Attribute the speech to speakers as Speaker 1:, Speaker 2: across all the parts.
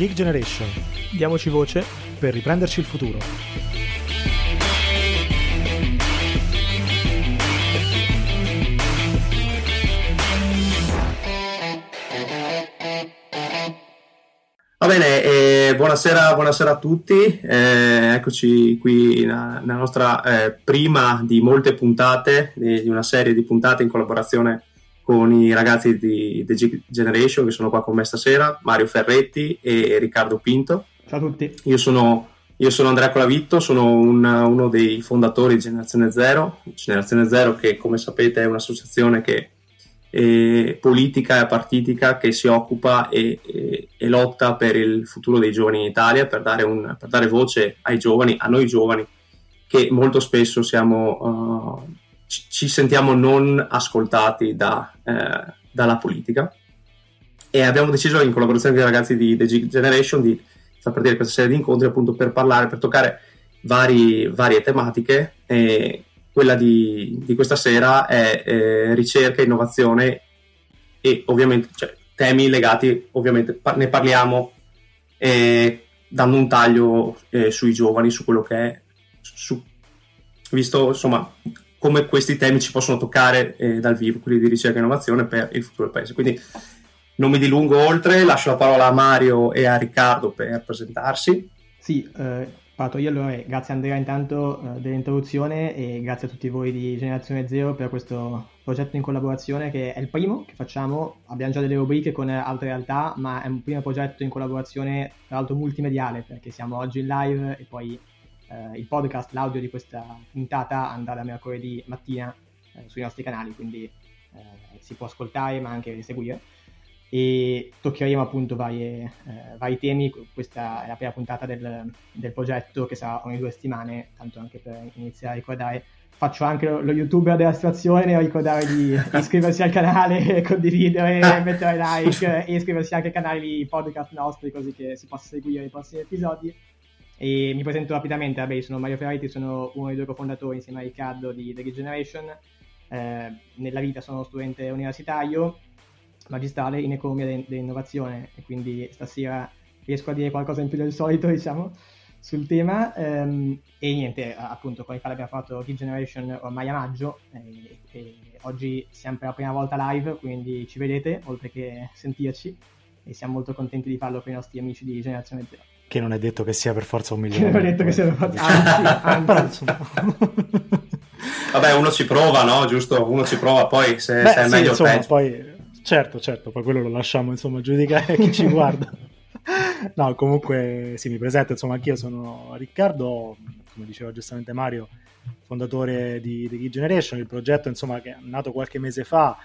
Speaker 1: Geek Generation.
Speaker 2: Diamoci voce
Speaker 1: per riprenderci il futuro.
Speaker 3: Va bene, eh, buonasera, buonasera, a tutti, eh, eccoci qui nella nostra eh, prima di molte puntate, di, di, una serie di puntate in collaborazione con i ragazzi di The G Generation che sono qua con me stasera, Mario Ferretti e Riccardo Pinto.
Speaker 2: Ciao a tutti.
Speaker 3: Io sono, io sono Andrea Colavitto, sono un, uno dei fondatori di Generazione Zero, Generazione Zero che come sapete è un'associazione che eh, politica e partitica che si occupa e, e, e, lotta per il futuro dei giovani in Italia, per dare, un, per dare, voce ai giovani, a noi giovani, che molto spesso siamo, uh, ci, sentiamo non ascoltati da, eh, dalla politica. E abbiamo deciso in collaborazione con i ragazzi di The G Generation di far partire questa serie di incontri appunto per parlare, per toccare vari, varie tematiche. E, quella di, di questa sera è eh, ricerca, innovazione e ovviamente cioè, temi legati, ovviamente par- ne parliamo eh, dando un taglio eh, sui giovani, su quello che è, su, visto insomma come questi temi ci possono toccare eh, dal vivo, quelli di ricerca e innovazione per il futuro del paese. Quindi non mi dilungo oltre, lascio la parola a Mario e a Riccardo per presentarsi.
Speaker 2: Sì, eh, Parto io allora, grazie Andrea intanto uh, dell'introduzione e grazie a tutti voi di Generazione Zero per questo progetto in collaborazione che è il primo che facciamo, abbiamo già delle rubriche con altre realtà, ma è un primo progetto in collaborazione tra l'altro multimediale perché siamo oggi in live e poi uh, il podcast, l'audio di questa puntata andrà da mercoledì mattina uh, sui nostri canali, quindi si può ascoltare ma anche seguire e toccheremo appunto varie, eh, vari temi. Questa è la prima puntata del, del, progetto che sarà ogni due settimane, tanto anche per iniziare a ricordare. Faccio anche lo, lo youtuber della situazione, ricordare di iscriversi al canale, condividere, mettere like e iscriversi anche ai canali podcast nostri così che si possa seguire i prossimi episodi. E mi presento rapidamente, vabbè, sono Mario Ferretti, sono uno dei due cofondatori insieme a Riccardo di The Regeneration. Eh, nella vita sono studente universitario, magistrale in economia dell'innovazione e quindi stasera riesco a dire qualcosa in più del solito, diciamo, sul tema. Um, e niente, appunto, con il quale abbiamo fatto Kid Generation ormai a maggio e, e oggi siamo per la prima volta live, quindi ci vedete, oltre che sentirci, e siamo molto contenti di farlo con i nostri amici di Generazione Zero.
Speaker 1: Che non è detto che sia per forza un milione.
Speaker 2: non è detto che sia per forza, anzi, anzi.
Speaker 3: Vabbè, uno ci prova, no? Giusto? Uno ci prova, poi se, Beh, se è sì, meglio
Speaker 1: insomma, poi Certo, certo, poi quello lo lasciamo insomma giudicare chi ci guarda. no, comunque sì, mi presento, insomma, anch'io sono Riccardo, come diceva giustamente Mario, fondatore di The Key Generation, il progetto insomma che è nato qualche mese fa,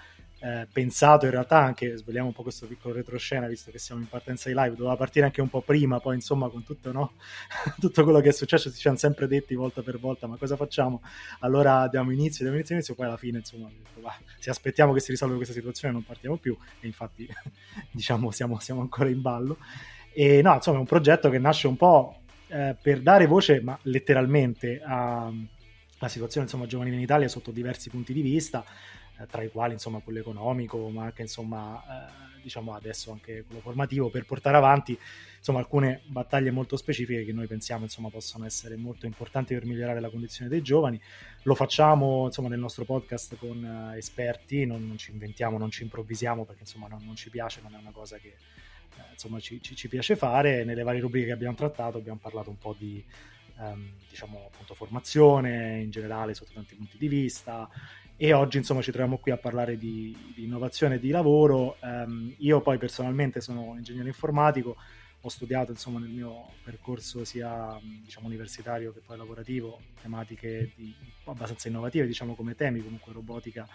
Speaker 1: eh, pensato in realtà anche, svegliamo un po' questo piccolo retroscena visto che siamo in partenza di live, doveva partire anche un po' prima, poi insomma con tutto, no? tutto quello che è successo ci hanno sempre detti volta per volta ma cosa facciamo? Allora diamo inizio, diamo inizio, inizio poi alla fine insomma va, se aspettiamo che si risolva questa situazione non partiamo più e infatti diciamo siamo, siamo ancora in ballo. E no, insomma è un progetto che nasce un po' eh, per dare voce, ma letteralmente, alla situazione insomma giovanile in Italia sotto diversi punti di vista tra i quali insomma quello economico, ma anche insomma eh, diciamo adesso anche quello formativo, per portare avanti insomma alcune battaglie molto specifiche che noi pensiamo insomma possano essere molto importanti per migliorare la condizione dei giovani. Lo facciamo insomma nel nostro podcast con uh, esperti, non, non, ci inventiamo, non ci improvvisiamo perché insomma non, non ci piace, non è una cosa che eh, insomma ci, ci, ci, piace fare. Nelle varie rubriche che abbiamo trattato abbiamo parlato un po' di um, diciamo appunto formazione in generale sotto tanti punti di vista e oggi insomma ci troviamo qui a parlare di, di innovazione e di lavoro. Um, io poi personalmente sono ingegnere informatico, ho studiato insomma nel mio percorso sia diciamo, universitario che poi lavorativo tematiche di, abbastanza innovative diciamo come temi, comunque robotica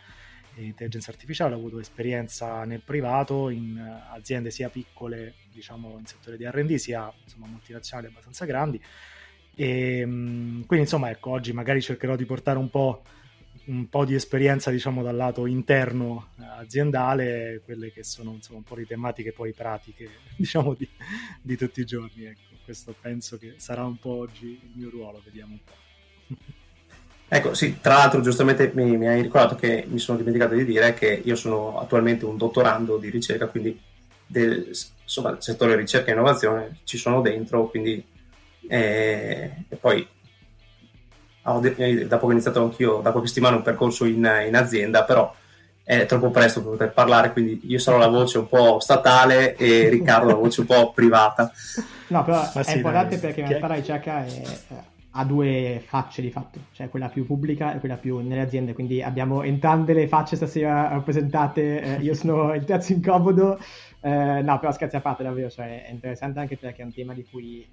Speaker 1: e intelligenza artificiale, ho avuto esperienza nel privato in aziende sia piccole diciamo in settore di R&D sia insomma multinazionali abbastanza grandi. E quindi insomma ecco oggi magari cercherò di portare un po' un po' di esperienza diciamo dal lato interno eh, aziendale, quelle che sono insomma un po' di tematiche poi pratiche diciamo di, di tutti i giorni. Ecco, questo penso che sarà un po' oggi il mio ruolo, vediamo un po'.
Speaker 3: Ecco, sì, tra l'altro giustamente mi, mi, hai ricordato che mi sono dimenticato di dire che io sono attualmente un dottorando di ricerca, quindi del, insomma, settore ricerca e innovazione ci sono dentro, quindi eh, e poi ho, eh, dopo che ho iniziato anch'io da qualche settimana un percorso in, in azienda, però è troppo presto per poter parlare, quindi io sarò la voce un po' statale e Riccardo la voce un po' privata.
Speaker 2: No, però Ma è sì, importante dai, perché in realtà la ricerca è, ha due facce di fatto, cioè quella più pubblica e quella più nelle aziende, quindi abbiamo entrambe le facce stasera rappresentate, eh, io sono il terzo incomodo, eh, no però scherzi a parte davvero, cioè, è interessante anche perché è un tema di cui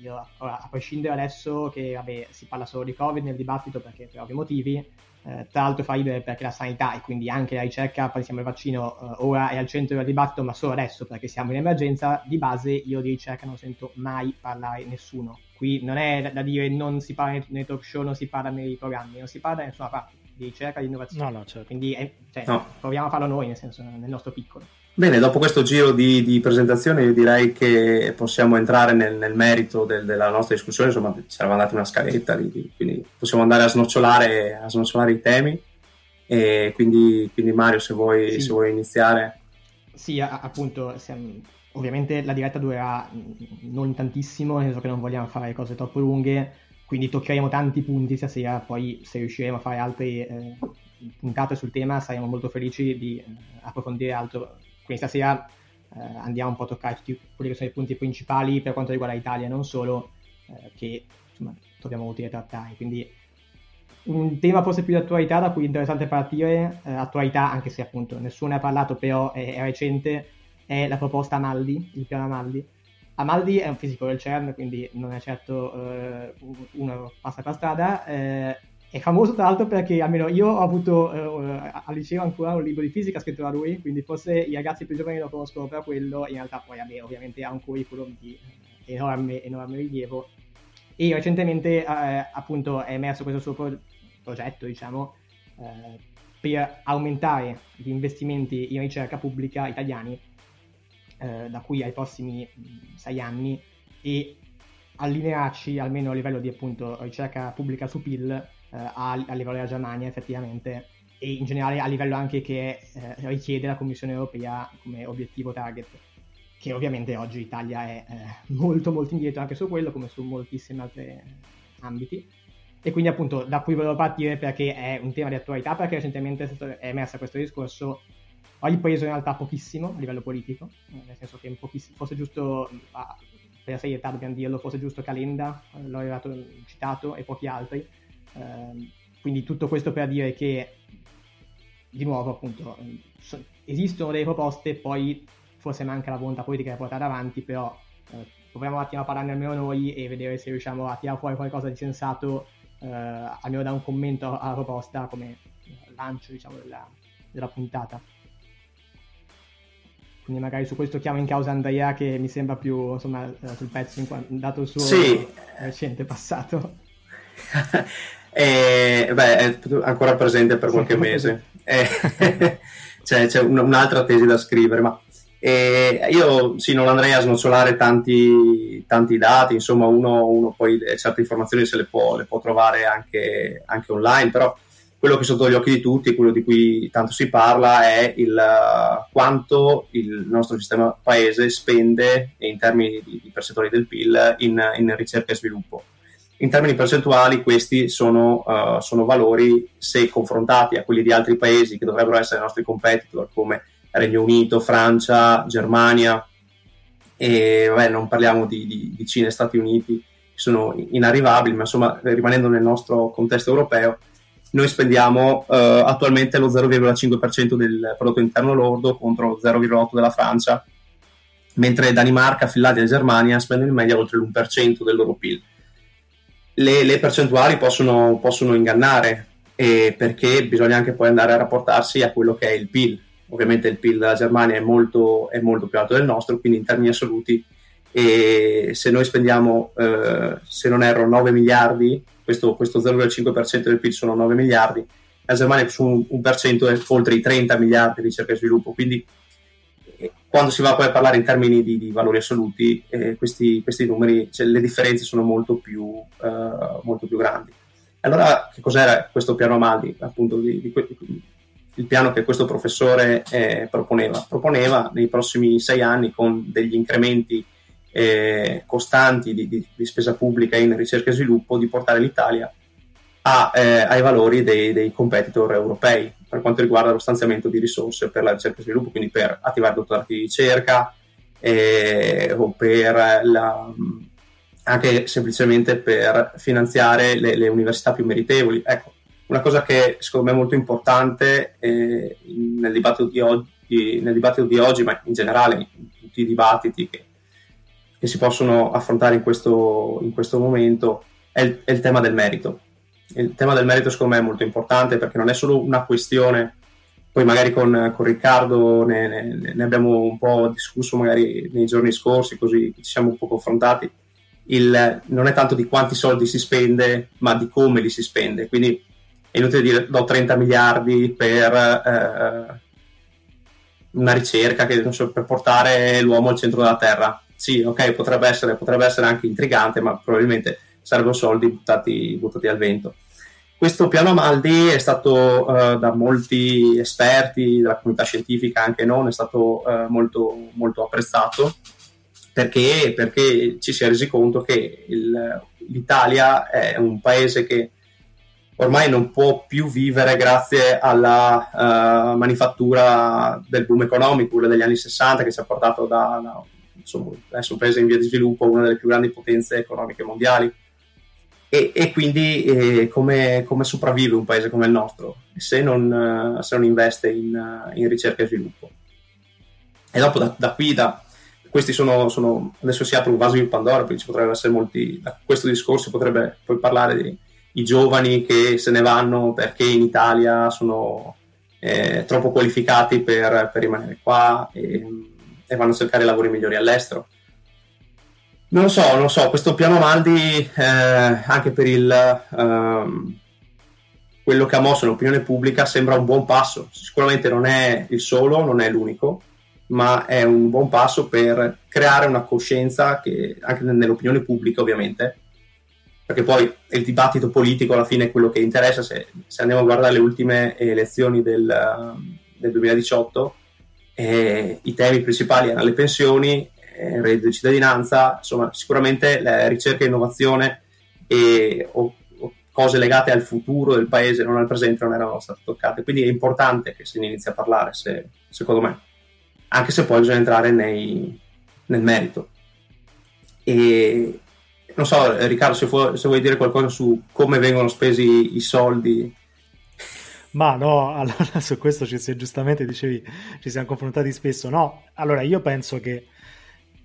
Speaker 2: io, ora, a prescindere adesso che vabbè, si parla solo di Covid nel dibattito perché per ovvi motivi, eh, tra l'altro fa ridere perché la sanità e quindi anche la ricerca, pensiamo al vaccino, eh, ora è al centro del dibattito, ma solo adesso perché siamo in emergenza, di base io di ricerca non sento mai parlare nessuno. Qui non è da, da dire non si parla nei, nei, talk show, non si parla nei programmi, non si parla da nessuna parte di ricerca, di innovazione.
Speaker 1: No, no, certo.
Speaker 2: Quindi è, cioè, no. proviamo a farlo noi, nel senso, nel nostro piccolo.
Speaker 3: Bene, dopo questo giro di, di presentazione io direi che possiamo entrare nel, nel merito del, della nostra discussione, insomma ci eravamo dati una scaletta, quindi possiamo andare a snocciolare, a snocciolare i temi e quindi, quindi Mario se vuoi, sì. se vuoi iniziare.
Speaker 2: Sì, appunto, siamo, ovviamente la diretta durerà non tantissimo, nel senso che non vogliamo fare cose troppo lunghe, quindi toccheremo tanti punti stasera, poi se riusciremo a fare altre eh, puntate sul tema saremo molto felici di eh, approfondire altro quindi stasera eh, andiamo un po' a toccare tutti quelli che sono i punti principali per quanto riguarda l'Italia, non solo, eh, che insomma, troviamo utile trattare. Quindi un tema forse più di attualità da cui è interessante partire, eh, attualità anche se appunto nessuno ne ha parlato, però è, è recente, è la proposta Amaldi, il piano Amaldi. Amaldi è un fisico del CERN, quindi non è certo eh, uno passa per strada, eh, è famoso tra l'altro perché almeno io ho avuto eh, al liceo ancora un libro di fisica scritto da lui, quindi forse i ragazzi più giovani lo conoscono per quello, in realtà poi vabbè, ovviamente ha un curriculum di enorme, enorme rilievo. E recentemente eh, appunto è emerso questo suo pro- progetto, diciamo, eh, per aumentare gli investimenti in ricerca pubblica italiani eh, da qui ai prossimi sei anni e allinearci almeno a livello di appunto ricerca pubblica su PIL a, a, livello della Germania effettivamente e in generale a livello anche che eh, richiede la Commissione europea come obiettivo target che ovviamente oggi l'Italia è eh, molto molto indietro anche su quello come su moltissimi altri ambiti. E quindi appunto da qui volevo partire perché è un tema di attualità perché recentemente è, emerso questo discorso. Ho ripreso in realtà pochissimo a livello politico nel senso che fosse giusto ah, per serietà dobbiamo dirlo fosse giusto Calenda l'ho citato e pochi altri Ehm, quindi tutto questo per dire che, di nuovo, appunto, so, esistono delle proposte, poi forse manca la volontà politica di portare avanti, però eh, proviamo un attimo a parlarne almeno noi e vedere se riusciamo a tirare fuori qualcosa di sensato, eh, almeno da un commento alla proposta come lancio, diciamo, della, della puntata quindi magari su questo chiamo in causa Andrea che mi sembra più insomma sul pezzo in, dato il suo sì. recente passato
Speaker 3: E, beh, è ancora presente per qualche mese. E, c'è, c'è un'altra tesi da scrivere, ma e io sì, non andrei a snocciolare tanti, tanti dati, insomma uno, uno, poi certe informazioni se le può, le può trovare anche, anche, online, però quello che è sotto gli occhi di tutti, quello di cui tanto si parla, è il, quanto il nostro sistema paese spende in termini di, di percentuali del PIL in, in ricerca e sviluppo in termini percentuali questi sono, uh, sono, valori, se confrontati a quelli di altri paesi che dovrebbero essere i nostri competitor come Regno Unito, Francia, Germania e vabbè, non parliamo di, di, di Cina e Stati Uniti, che sono inarrivabili, ma insomma rimanendo nel nostro contesto europeo, noi spendiamo uh, attualmente lo 0,5% del prodotto interno lordo contro lo 0,8% della Francia, mentre Danimarca, Finlandia e Germania spendono in media oltre l'1% del loro PIL le, le percentuali possono, possono ingannare eh, perché bisogna anche poi andare a rapportarsi a quello che è il PIL. Ovviamente il PIL della Germania è molto, è molto più alto del nostro, quindi in termini assoluti e se noi spendiamo, eh, se non erro, 9 miliardi, questo, questo 0,5% del PIL sono 9 miliardi, la Germania su un, un per cento è oltre i 30 miliardi di ricerca e sviluppo, quindi quando si va poi a parlare in termini di, di valori assoluti, eh, questi, questi, numeri, cioè, le differenze sono molto più, eh, molto più grandi. Allora, che cos'era questo piano Amaldi? Appunto, di, di, il piano che questo professore eh, proponeva. Proponeva nei prossimi sei anni con degli incrementi eh, costanti di, di, di, spesa pubblica in ricerca e sviluppo di portare l'Italia a, eh, ai valori dei, dei, competitor europei per quanto riguarda lo stanziamento di risorse per la ricerca e sviluppo, quindi per attivare dottorati di ricerca eh, o per la, anche semplicemente per finanziare le, le, università più meritevoli. Ecco, una cosa che secondo me è molto importante eh, nel, dibattito di oggi, nel dibattito di oggi, ma in generale in tutti i dibattiti che, che si possono affrontare in questo, in questo momento, è il, è il tema del merito il tema del merito secondo me è molto importante perché non è solo una questione, poi magari con, con Riccardo ne, ne, ne, abbiamo un po' discusso magari nei giorni scorsi, così ci siamo un po' confrontati, il, non è tanto di quanti soldi si spende, ma di come li si spende. Quindi è inutile dire do 30 miliardi per eh, una ricerca che, so, per portare l'uomo al centro della Terra. Sì, ok, potrebbe essere, potrebbe essere anche intrigante, ma probabilmente sarebbero soldi buttati, buttati al vento. Questo piano Amaldi è stato uh, da molti esperti della comunità scientifica, anche non, è stato uh, molto, molto apprezzato perché, perché, ci si è resi conto che il, l'Italia è un paese che ormai non può più vivere grazie alla uh, manifattura del boom economico, quella degli anni 60 che ci ha portato da, da insomma, adesso un paese in via di sviluppo, una delle più grandi potenze economiche mondiali e, e quindi eh, come, come, sopravvive un paese come il nostro se non, se non investe in, in, ricerca e sviluppo. E dopo da, da qui, da, questi sono, sono, adesso si apre un vaso di Pandora, perché ci potrebbero essere molti, da questo discorso potrebbe poi parlare di i giovani che se ne vanno perché in Italia sono eh, troppo qualificati per, per rimanere qua e, e vanno a cercare lavori migliori all'estero non lo so, non lo so, questo piano Maldi eh, anche per il, um, quello che ha mosso l'opinione pubblica sembra un buon passo. Sicuramente non è il solo, non è l'unico, ma è un buon passo per creare una coscienza che anche nell'opinione pubblica ovviamente, perché poi il dibattito politico alla fine è quello che interessa, se, se andiamo a guardare le ultime elezioni del, del 2018, eh, i temi principali erano le pensioni eh, reddito di cittadinanza, insomma sicuramente la ricerca e innovazione e, o, o, cose legate al futuro del paese, non al presente, non erano state toccate. Quindi è importante che se ne inizi a parlare, se, secondo me, anche se poi bisogna entrare nei, nel merito. E non so, Riccardo, se, fu, se vuoi dire qualcosa su come vengono spesi i soldi
Speaker 1: ma no, allora su questo ci si, giustamente dicevi, ci siamo confrontati spesso. No, allora io penso che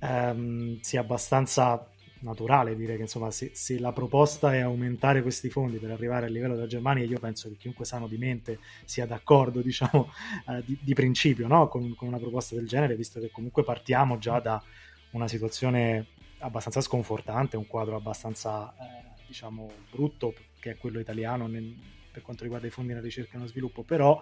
Speaker 1: ehm, sia abbastanza naturale dire che insomma se, se, la proposta è aumentare questi fondi per arrivare al livello della Germania io penso che chiunque sano di mente sia d'accordo diciamo eh, di, di, principio no? con, con, una proposta del genere visto che comunque partiamo già da una situazione abbastanza sconfortante un quadro abbastanza eh, diciamo brutto che è quello italiano nel, per quanto riguarda i fondi nella ricerca e nello sviluppo però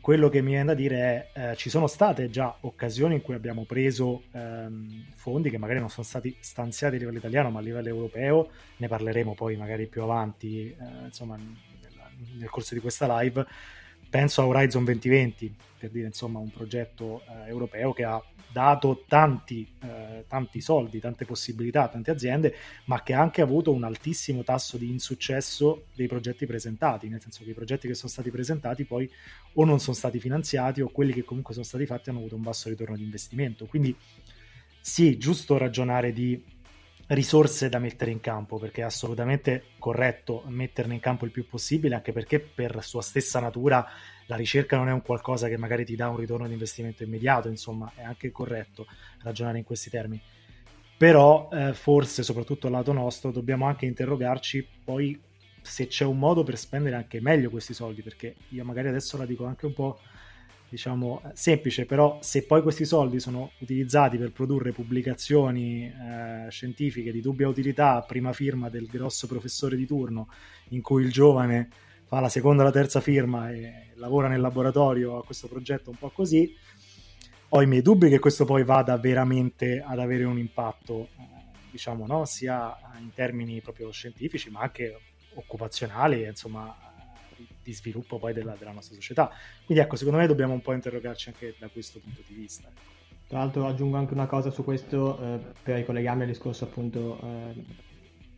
Speaker 1: quello che mi viene da dire è eh, ci sono state già occasioni in cui abbiamo preso ehm, fondi che magari non sono stati stanziati a livello italiano ma a livello europeo, ne parleremo poi magari più avanti eh, insomma nel, nel, corso di questa live. Penso a Horizon 2020 per dire insomma un progetto eh, europeo che ha dato tanti, eh, tanti soldi, tante possibilità a tante aziende, ma che ha anche avuto un altissimo tasso di insuccesso dei progetti presentati, nel senso che i progetti che sono stati presentati poi o non sono stati finanziati o quelli che comunque sono stati fatti hanno avuto un basso ritorno di investimento. Quindi sì, giusto ragionare di risorse da mettere in campo perché è assolutamente corretto metterne in campo il più possibile anche perché per sua stessa natura la ricerca non è un qualcosa che magari ti dà un ritorno di investimento immediato, insomma, è anche corretto ragionare in questi termini. Però eh, forse, soprattutto al lato nostro, dobbiamo anche interrogarci poi se c'è un modo per spendere anche meglio questi soldi, perché io magari adesso la dico anche un po' diciamo semplice, però se poi questi soldi sono utilizzati per produrre pubblicazioni eh, scientifiche di dubbia utilità a prima firma del grosso professore di turno, in cui il giovane fa la seconda o la terza firma e lavora nel laboratorio a questo progetto un po' così, ho i miei dubbi che questo poi vada veramente ad avere un impatto, eh, diciamo, no? sia in termini proprio scientifici, ma anche occupazionali, insomma, di, sviluppo poi della, della, nostra società. Quindi ecco, secondo me dobbiamo un po' interrogarci anche da questo punto di vista.
Speaker 2: Tra l'altro aggiungo anche una cosa su questo eh, per ricollegarmi al discorso appunto eh,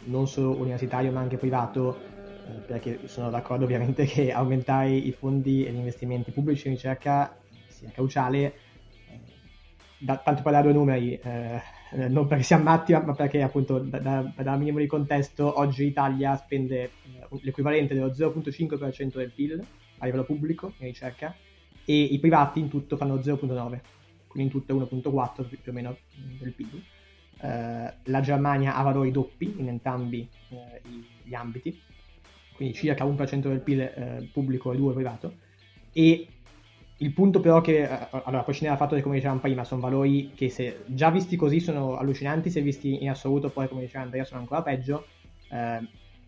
Speaker 2: non solo universitario ma anche privato, eh, perché sono d'accordo ovviamente che aumentare i fondi e gli investimenti pubblici in ricerca sia cruciale. Eh, da, tanto per dare due numeri, eh, non perché siamo matti, ma perché appunto da, da, da minimo di contesto oggi l'Italia spende l'equivalente dello 0,5% del PIL a livello pubblico in ricerca e i privati in tutto fanno 0,9% quindi in tutto 1.4 più o meno del PIL. Eh, la Germania ha valori doppi in entrambi eh, gli ambiti, quindi circa 1% del PIL eh, pubblico e 2% privato. E il punto però che, eh, allora, poi n'era fatto che come dicevamo prima, sono valori che se già visti così sono allucinanti, se visti in assoluto poi come diceva Andrea sono ancora peggio. Eh,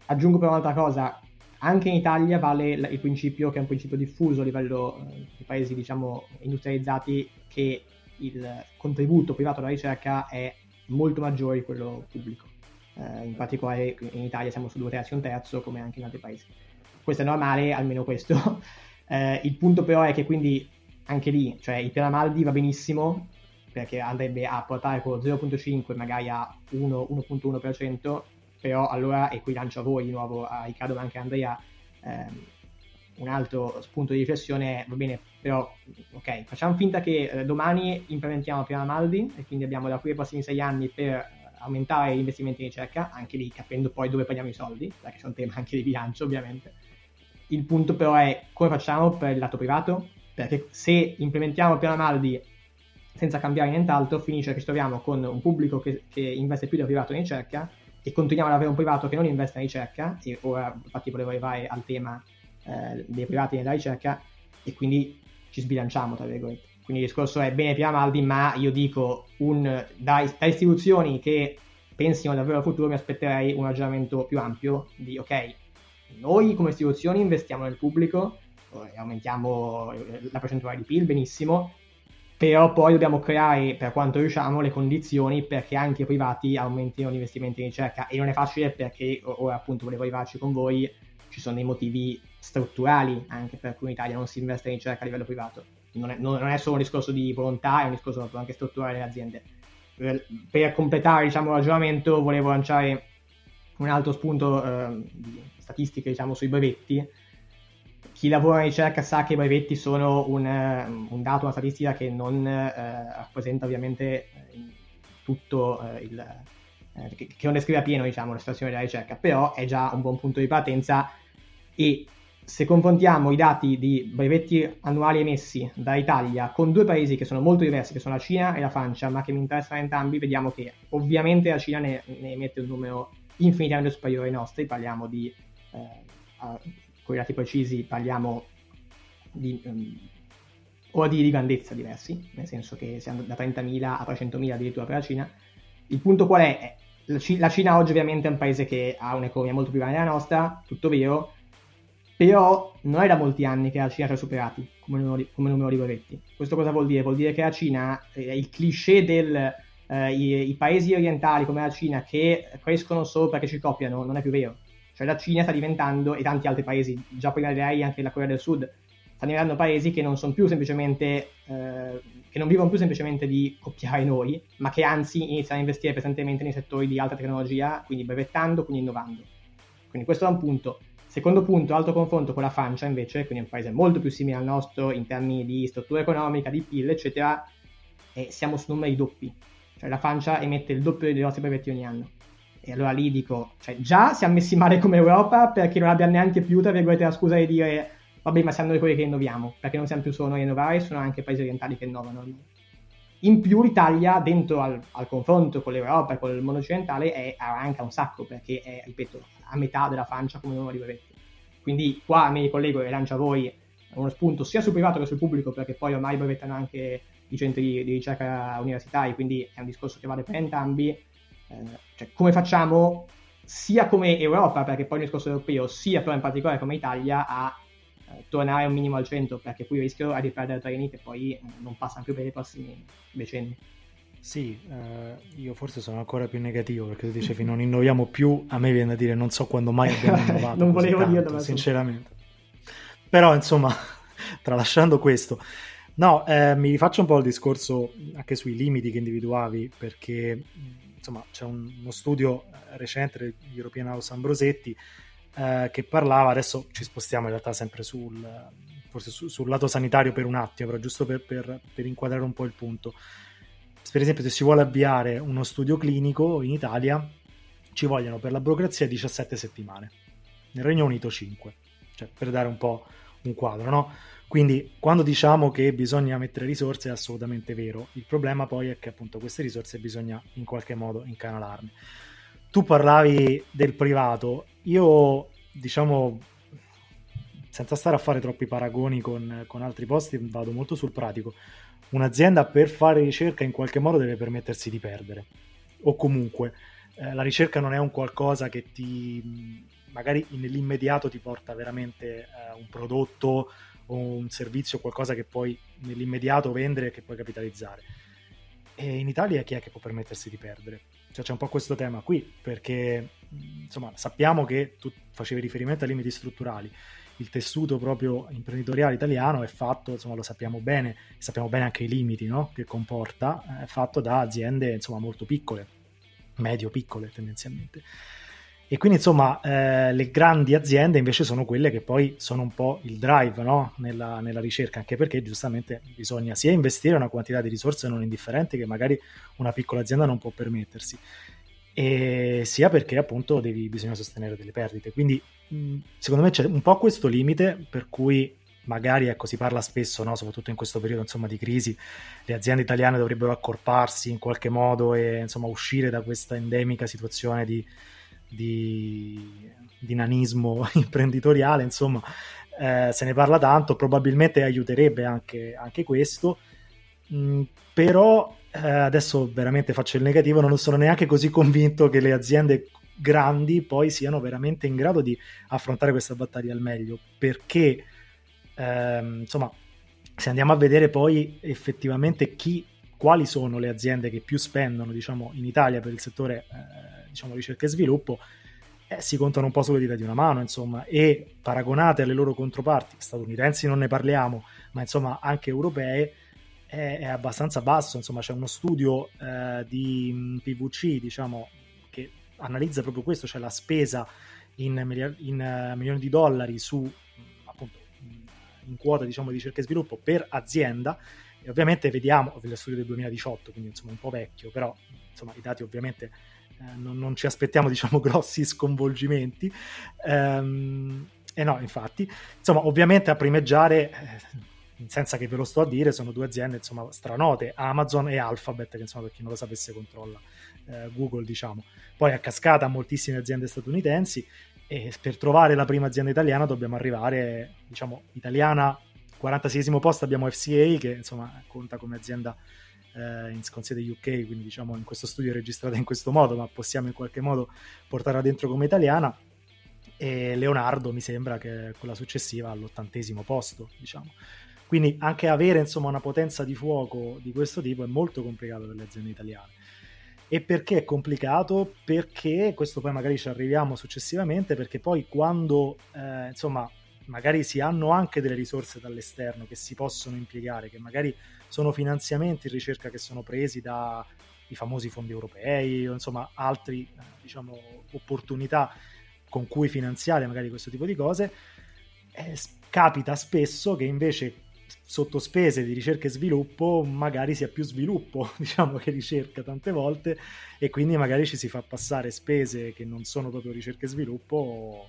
Speaker 2: aggiungo però un'altra cosa, anche in Italia vale il principio che è un principio diffuso a livello eh, di paesi diciamo industrializzati che il contributo privato alla ricerca è molto maggiore di quello pubblico. Eh, in particolare in Italia siamo su due terzi e un terzo, come anche in altri paesi. Questo è normale, almeno questo. Eh, il punto però è che quindi anche lì, cioè il piano Maldi va benissimo, perché andrebbe a portare quello 0.5 magari a 1, 1.1%, però allora, e qui lancio a voi di nuovo, a Riccardo ma anche a Andrea, ehm, un altro spunto di riflessione va bene, però, ok, facciamo finta che eh, domani implementiamo la prima Maldi e quindi abbiamo da qui ai prossimi sei anni per aumentare gli investimenti in ricerca, anche lì capendo poi dove prendiamo i soldi, perché c'è un tema anche di bilancio ovviamente. Il punto però è come facciamo per il lato privato, perché se implementiamo piano Maldi senza cambiare nient'altro, finisce che ci troviamo con un pubblico che, che investe più da privato in ricerca e continuiamo ad avere un privato che non investe in ricerca, e ora infatti volevo arrivare al tema eh, dei privati nella ricerca e quindi ci sbilanciamo, tra virgolette. Quindi il discorso è bene prima Maldi, ma io dico un, da, da istituzioni che pensino davvero al futuro mi aspetterei un ragionamento più ampio di ok, noi come istituzioni investiamo nel pubblico, e aumentiamo la percentuale di PIL, benissimo, però poi dobbiamo creare, per quanto riusciamo, le condizioni perché anche i privati aumentino gli investimenti in ricerca e non è facile perché ora appunto volevo arrivarci con voi, ci sono dei motivi strutturali anche per cui in Italia non si investe in ricerca a livello privato. Non è, non è solo un discorso di volontà, è un discorso anche strutturale delle aziende. Per, completare diciamo, il ragionamento volevo lanciare un altro spunto eh, statistiche diciamo, sui brevetti. Chi lavora in ricerca sa che i brevetti sono un, un dato, una statistica che non eh, rappresenta ovviamente eh, tutto eh, il, eh, che, che, non descrive a pieno diciamo, la situazione della ricerca, però è già un buon punto di partenza e se confrontiamo i dati di brevetti annuali emessi dall'Italia con due paesi che sono molto diversi, che sono la Cina e la Francia, ma che mi interessano entrambi, vediamo che ovviamente la Cina ne, ne emette un numero infinitamente superiore ai nostri, parliamo di, eh, a, con i dati precisi, parliamo di um, ordini di grandezza diversi, nel senso che siamo da 30.000 a 300.000 addirittura per la Cina. Il punto qual è? La Cina oggi ovviamente è un paese che ha un'economia molto più grande della nostra, tutto vero, però non è da molti anni che la Cina ci ha superati come numero di, come numero di brevetti. Questo cosa vuol dire? Vuol dire che la Cina, eh, il cliché del eh, i, i, paesi orientali come la Cina che crescono solo perché ci copiano non è più vero. Cioè la Cina sta diventando, e tanti altri paesi, già prima di lei anche la Corea del Sud, stanno diventando paesi che non sono più semplicemente, eh, che non vivono più semplicemente di copiare noi, ma che anzi iniziano a investire pesantemente nei settori di alta tecnologia, quindi brevettando, quindi innovando. Quindi questo è un punto. Secondo punto, alto confronto con la Francia invece, quindi un paese molto più simile al nostro in termini di struttura economica, di PIL, eccetera, e siamo su numeri doppi. Cioè la Francia emette il doppio dei nostri brevetti ogni anno. E allora lì dico, cioè già siamo messi male come Europa perché non abbiamo neanche più, tra virgolette, la scusa di dire vabbè ma siamo noi quelli che innoviamo, perché non siamo più solo noi a innovare, sono anche i paesi orientali che innovano. In più l'Italia, dentro al, al confronto con l'Europa e con il mondo occidentale, è, arranca un sacco, perché è, ripeto, a metà della Francia come numero di brevetti. Quindi qua mi ricollego e lancio a voi uno spunto sia sul privato che sul pubblico, perché poi ormai brevettano anche i centri di ricerca universitari, quindi è un discorso che vale per entrambi. Eh, cioè, come facciamo sia come Europa, perché poi il discorso europeo, sia però in particolare come Italia, a eh, tornare un minimo al centro, perché qui rischio di perdere treni che poi eh, non passano più per i prossimi decenni.
Speaker 1: Sì, eh, io forse sono ancora più negativo perché tu dicevi non innoviamo più, a me viene da dire non so quando mai abbiamo innovato.
Speaker 2: non volevo
Speaker 1: tanto,
Speaker 2: dirlo,
Speaker 1: sinceramente. Però insomma, tralasciando questo, no, eh, mi rifaccio un po' il discorso anche sui limiti che individuavi, perché insomma c'è un, uno studio eh, recente dell'European House Ambrosetti eh, che parlava, adesso ci spostiamo in realtà sempre sul, su, sul lato sanitario per un attimo, però giusto per, per, per inquadrare un po' il punto. Per esempio, se si vuole avviare uno studio clinico in Italia, ci vogliono per la burocrazia 17 settimane, nel Regno Unito 5, cioè per dare un po' un quadro, no? Quindi quando diciamo che bisogna mettere risorse è assolutamente vero, il problema poi è che appunto queste risorse bisogna in qualche modo incanalarne. Tu parlavi del privato, io diciamo senza stare a fare troppi paragoni con, con altri posti, vado molto sul pratico. Un'azienda per fare ricerca in qualche modo deve permettersi di perdere, o comunque eh, la ricerca non è un qualcosa che ti magari nell'immediato ti porta veramente eh, un prodotto o un servizio, qualcosa che puoi nell'immediato vendere e che puoi capitalizzare. E in Italia chi è che può permettersi di perdere? Cioè c'è un po' questo tema qui, perché insomma sappiamo che tu facevi riferimento ai limiti strutturali, il tessuto proprio imprenditoriale italiano è fatto, insomma lo sappiamo bene, sappiamo bene anche i limiti no? che comporta, è fatto da aziende insomma molto piccole, medio-piccole tendenzialmente. E quindi insomma eh, le grandi aziende invece sono quelle che poi sono un po' il drive no? nella, nella, ricerca, anche perché giustamente bisogna sia investire una quantità di risorse non indifferenti che magari una piccola azienda non può permettersi, e sia perché appunto devi, bisogna sostenere delle perdite. Quindi mh, secondo me c'è un po' questo limite per cui magari ecco, si parla spesso, no? soprattutto in questo periodo insomma, di crisi, le aziende italiane dovrebbero accorparsi in qualche modo e insomma, uscire da questa endemica situazione di, di, di nanismo imprenditoriale, insomma, eh, se ne parla tanto, probabilmente aiuterebbe anche, anche questo, mm, però eh, adesso veramente faccio il negativo, non sono neanche così convinto che le aziende grandi poi siano veramente in grado di affrontare questa battaglia al meglio, perché ehm, insomma, se andiamo a vedere poi effettivamente chi, quali sono le aziende che più spendono, diciamo, in Italia per il settore eh, diciamo, ricerca e sviluppo, eh, si contano un po' sulle dita di una mano, insomma, e paragonate alle loro controparti, statunitensi non ne parliamo, ma insomma anche europee, è, è abbastanza basso, insomma c'è uno studio eh, di mm, PVC, diciamo, che analizza proprio questo, cioè la spesa in, in uh, milioni di dollari su in quota diciamo, di ricerca e sviluppo per azienda. E ovviamente vediamo, lo studio del 2018, quindi insomma un po' vecchio, però insomma i dati ovviamente non, non, ci aspettiamo diciamo grossi sconvolgimenti. Ehm, e no, infatti, insomma, ovviamente a primeggiare, eh, senza che ve lo sto a dire, sono due aziende insomma stranote, Amazon e Alphabet, che insomma per chi non lo sapesse controlla eh, Google, diciamo. Poi a cascata moltissime aziende statunitensi e per trovare la prima azienda italiana dobbiamo arrivare, diciamo, italiana, 46esimo posto abbiamo FCA che insomma conta come azienda eh, in, con sede UK, quindi diciamo in questo studio registrata in questo modo, ma possiamo in qualche modo portarla dentro come italiana. E Leonardo mi sembra che è quella successiva all'ottantesimo posto, diciamo. Quindi anche avere insomma una potenza di fuoco di questo tipo è molto complicato per le aziende italiane. E perché è complicato? Perché, questo poi magari ci arriviamo successivamente, perché poi quando eh, insomma magari si hanno anche delle risorse dall'esterno che si possono impiegare, che magari sono finanziamenti in ricerca che sono presi dai famosi fondi europei o insomma altre eh, diciamo, opportunità con cui finanziare magari questo tipo di cose, eh, capita spesso che invece sotto spese di ricerca e sviluppo magari sia più sviluppo diciamo che ricerca tante volte e quindi magari ci si fa passare spese che non sono proprio ricerca e sviluppo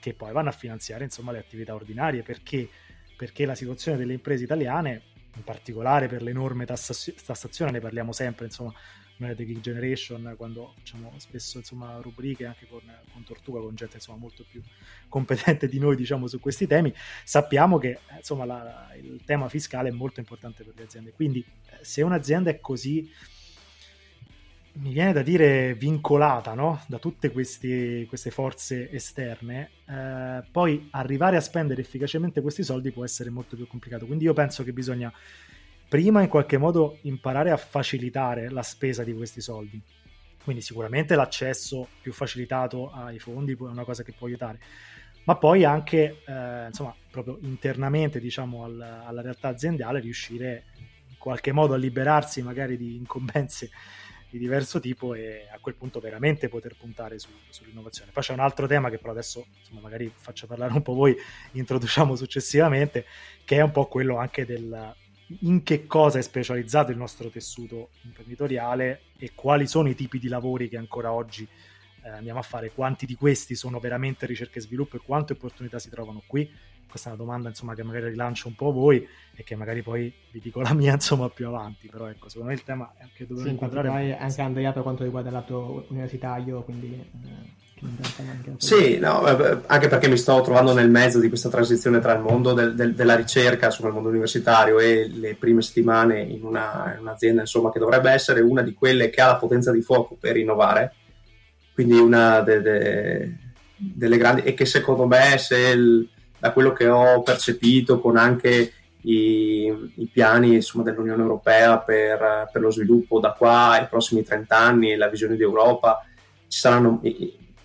Speaker 1: che poi vanno a finanziare insomma le attività ordinarie. Perché? Perché la situazione delle imprese italiane in particolare per l'enorme tassazione ne parliamo sempre insomma noi The Geek Generation quando facciamo spesso insomma, rubriche anche con, con, Tortuga, con gente insomma, molto più competente di noi diciamo, su questi temi, sappiamo che insomma, la, il tema fiscale è molto importante per le aziende. Quindi eh, se un'azienda è così mi viene da dire vincolata no? da tutte questi, queste forze esterne, eh, poi arrivare a spendere efficacemente questi soldi può essere molto più complicato. Quindi io penso che bisogna prima in qualche modo imparare a facilitare la spesa di questi soldi. Quindi sicuramente l'accesso più facilitato ai fondi è una cosa che può aiutare, ma poi anche eh, insomma, proprio internamente diciamo, al, alla realtà aziendale riuscire in qualche modo a liberarsi magari di incombenze di diverso tipo e a quel punto veramente poter puntare su, sull'innovazione. Poi c'è un altro tema che però adesso insomma, magari faccio parlare un po' voi, introduciamo successivamente, che è un po' quello anche del in che cosa è specializzato il nostro tessuto imprenditoriale e quali sono i tipi di lavori che ancora oggi eh, andiamo a fare, quanti di questi sono veramente ricerca e sviluppo e quante opportunità si trovano qui. Questa è una domanda insomma, che magari rilancio un po' voi e che magari poi vi dico la mia insomma, più avanti, però ecco, secondo me il tema è anche
Speaker 2: dovevo sì, inquadrare... Anche Andrea per quanto riguarda il lato universitario, quindi... Eh
Speaker 3: sì, no, anche perché mi sto trovando nel mezzo di questa transizione tra il mondo del, del, della ricerca, insomma, il mondo universitario e le prime settimane in, una, in, un'azienda, insomma, che dovrebbe essere una di quelle che ha la potenza di fuoco per innovare, quindi una de, de, delle grandi, e che secondo me, se il, da quello che ho percepito con anche i, i piani insomma, dell'Unione Europea per, per, lo sviluppo da qua ai prossimi 30 anni, la visione di Europa, ci saranno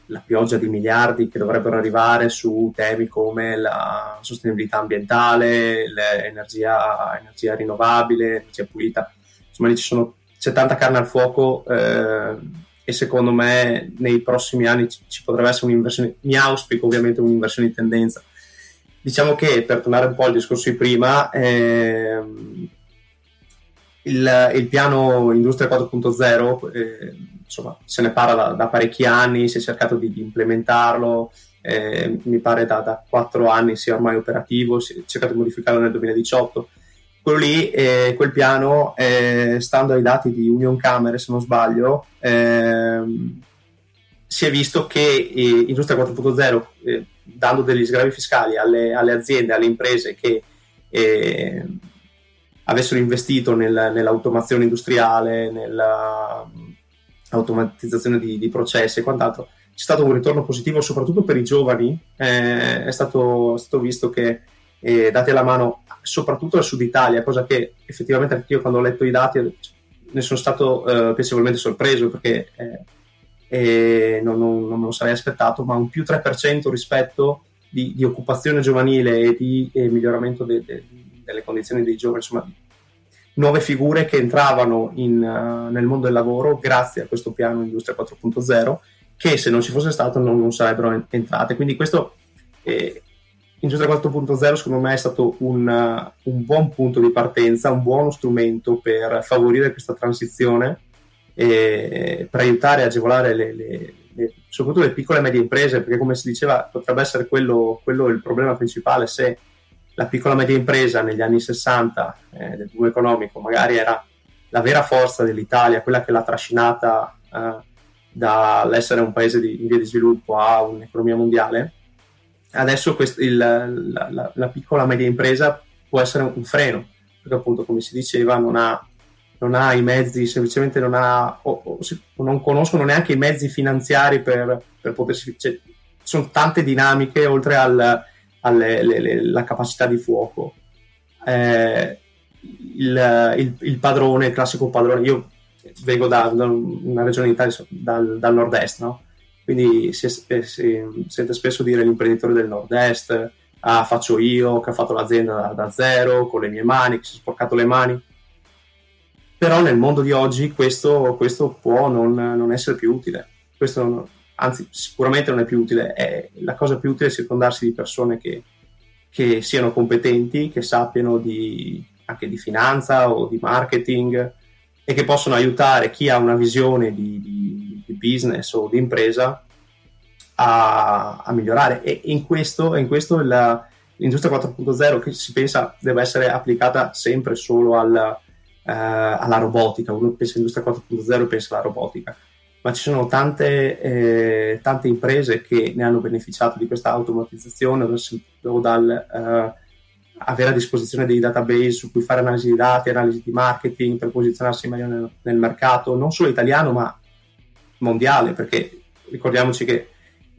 Speaker 3: la pioggia di miliardi che dovrebbero arrivare su temi come la sostenibilità ambientale, l'energia energia rinnovabile, energia pulita. Insomma, lì sono, c'è tanta carne al fuoco eh, e secondo me nei prossimi anni ci, ci, potrebbe essere un'inversione, mi auspico ovviamente un'inversione di tendenza. Diciamo che per tornare un po' al discorso di prima, eh, il, il, piano Industria 4.0 eh, insomma, se ne parla da, da, parecchi anni, si è cercato di, di implementarlo, eh, mi pare da, da quattro anni sia ormai operativo, si è cercato di modificarlo nel 2018. Quello lì, eh, quel piano, eh, stando ai dati di Union Camere, se non sbaglio, ehm, si è visto che eh, Industria 4.0, eh, dando degli sgravi fiscali alle, alle, aziende, alle imprese che eh, avessero investito nel, nell'automazione industriale, nella automatizzazione di, di processi e quant'altro, c'è stato un ritorno positivo soprattutto per i giovani, eh, è, stato, è, stato, visto che eh, date la mano soprattutto al sud Italia, cosa che effettivamente anche io quando ho letto i dati ne sono stato eh, piacevolmente sorpreso perché eh, non, non, non, lo sarei aspettato, ma un più 3% rispetto di, di occupazione giovanile e di miglioramento de, de, delle condizioni dei giovani, insomma nuove figure che entravano in, uh, nel mondo del lavoro grazie a questo piano Industria 4.0 che se non ci fosse stato non, non sarebbero entrate. Quindi questo eh, Industria 4.0 secondo me è stato un, uh, un, buon punto di partenza, un buono strumento per favorire questa transizione e per aiutare e agevolare le, le, le, soprattutto le piccole e medie imprese, perché come si diceva potrebbe essere quello, quello il problema principale se la piccola e media impresa negli anni 60 eh, del boom economico magari era la vera forza dell'Italia, quella che l'ha trascinata eh, dall'essere un paese di, in via di sviluppo a un'economia mondiale, adesso quest- il, la, la, la, piccola e media impresa può essere un freno, perché appunto come si diceva non ha, non ha i mezzi, semplicemente non ha, o, o, non conoscono neanche i mezzi finanziari per, per potersi... Cioè, sono tante dinamiche oltre al alla capacità di fuoco. Eh, il, il, il, padrone, il classico padrone, io vengo da, da una regione d'Italia, dal, dal nord-est, no? quindi si, si, si, sente spesso dire l'imprenditore del nord-est, ah, faccio io, che ho fatto l'azienda da, da, zero, con le mie mani, che si è sporcato le mani. Però nel mondo di oggi questo, questo può non, non, essere più utile. Questo anzi sicuramente non è più utile, è, la cosa più utile è circondarsi di persone che, che siano competenti, che sappiano di, anche di finanza o di marketing e che possono aiutare chi ha una visione di, di, di business o di impresa a, a, migliorare. E in questo, in questo la, l'industria 4.0 che si pensa deve essere applicata sempre solo al, eh, alla robotica. Uno pensa all'industria 4.0 e pensa alla robotica ma ci sono tante, eh, tante, imprese che ne hanno beneficiato di questa automatizzazione o dal eh, avere a disposizione dei database su cui fare analisi di dati, analisi di marketing per posizionarsi meglio nel, nel mercato, non solo italiano ma mondiale, perché ricordiamoci che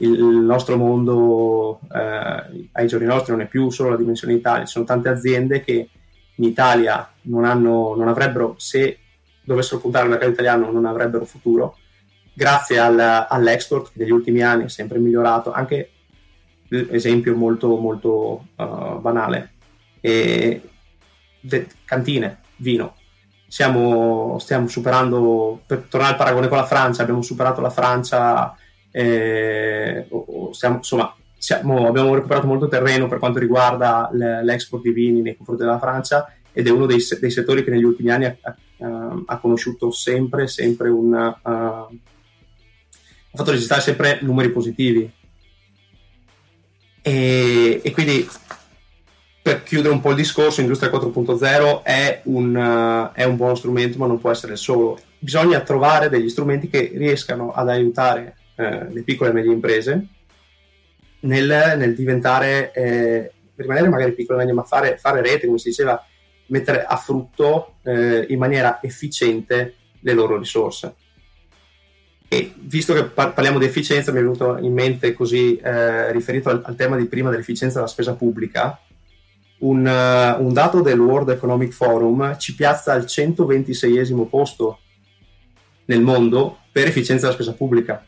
Speaker 3: il nostro mondo eh, ai giorni nostri non è più solo la dimensione Italia, ci sono tante aziende che in Italia non, hanno, non avrebbero, se dovessero puntare al mercato italiano, non avrebbero futuro grazie al, all'export che negli ultimi anni è sempre migliorato, anche esempio molto, molto uh, banale. E, de, cantine, vino. Siamo, stiamo superando, per tornare al paragone con la Francia, abbiamo superato la Francia, eh, stiamo, insomma, siamo, abbiamo recuperato molto terreno per quanto riguarda l'export di vini nei confronti della Francia ed è uno dei, dei settori che negli ultimi anni ha, ha, ha conosciuto sempre, sempre un... Uh, ha fatto registrare sempre numeri positivi e, e, quindi per chiudere un po' il discorso, Industria 4.0 è un, uh, è un buono strumento, ma non può essere il solo. Bisogna trovare degli strumenti che riescano ad aiutare uh, le piccole e medie imprese nel, nel diventare, eh, rimanere magari piccole e medie, ma fare, fare, rete, come si diceva, mettere a frutto eh, in maniera efficiente le loro risorse. E visto che par- parliamo di efficienza, mi è venuto in mente così, eh, riferito al, al, tema di prima dell'efficienza della spesa pubblica, un, uh, un, dato del World Economic Forum ci piazza al 126 posto nel mondo per efficienza della spesa pubblica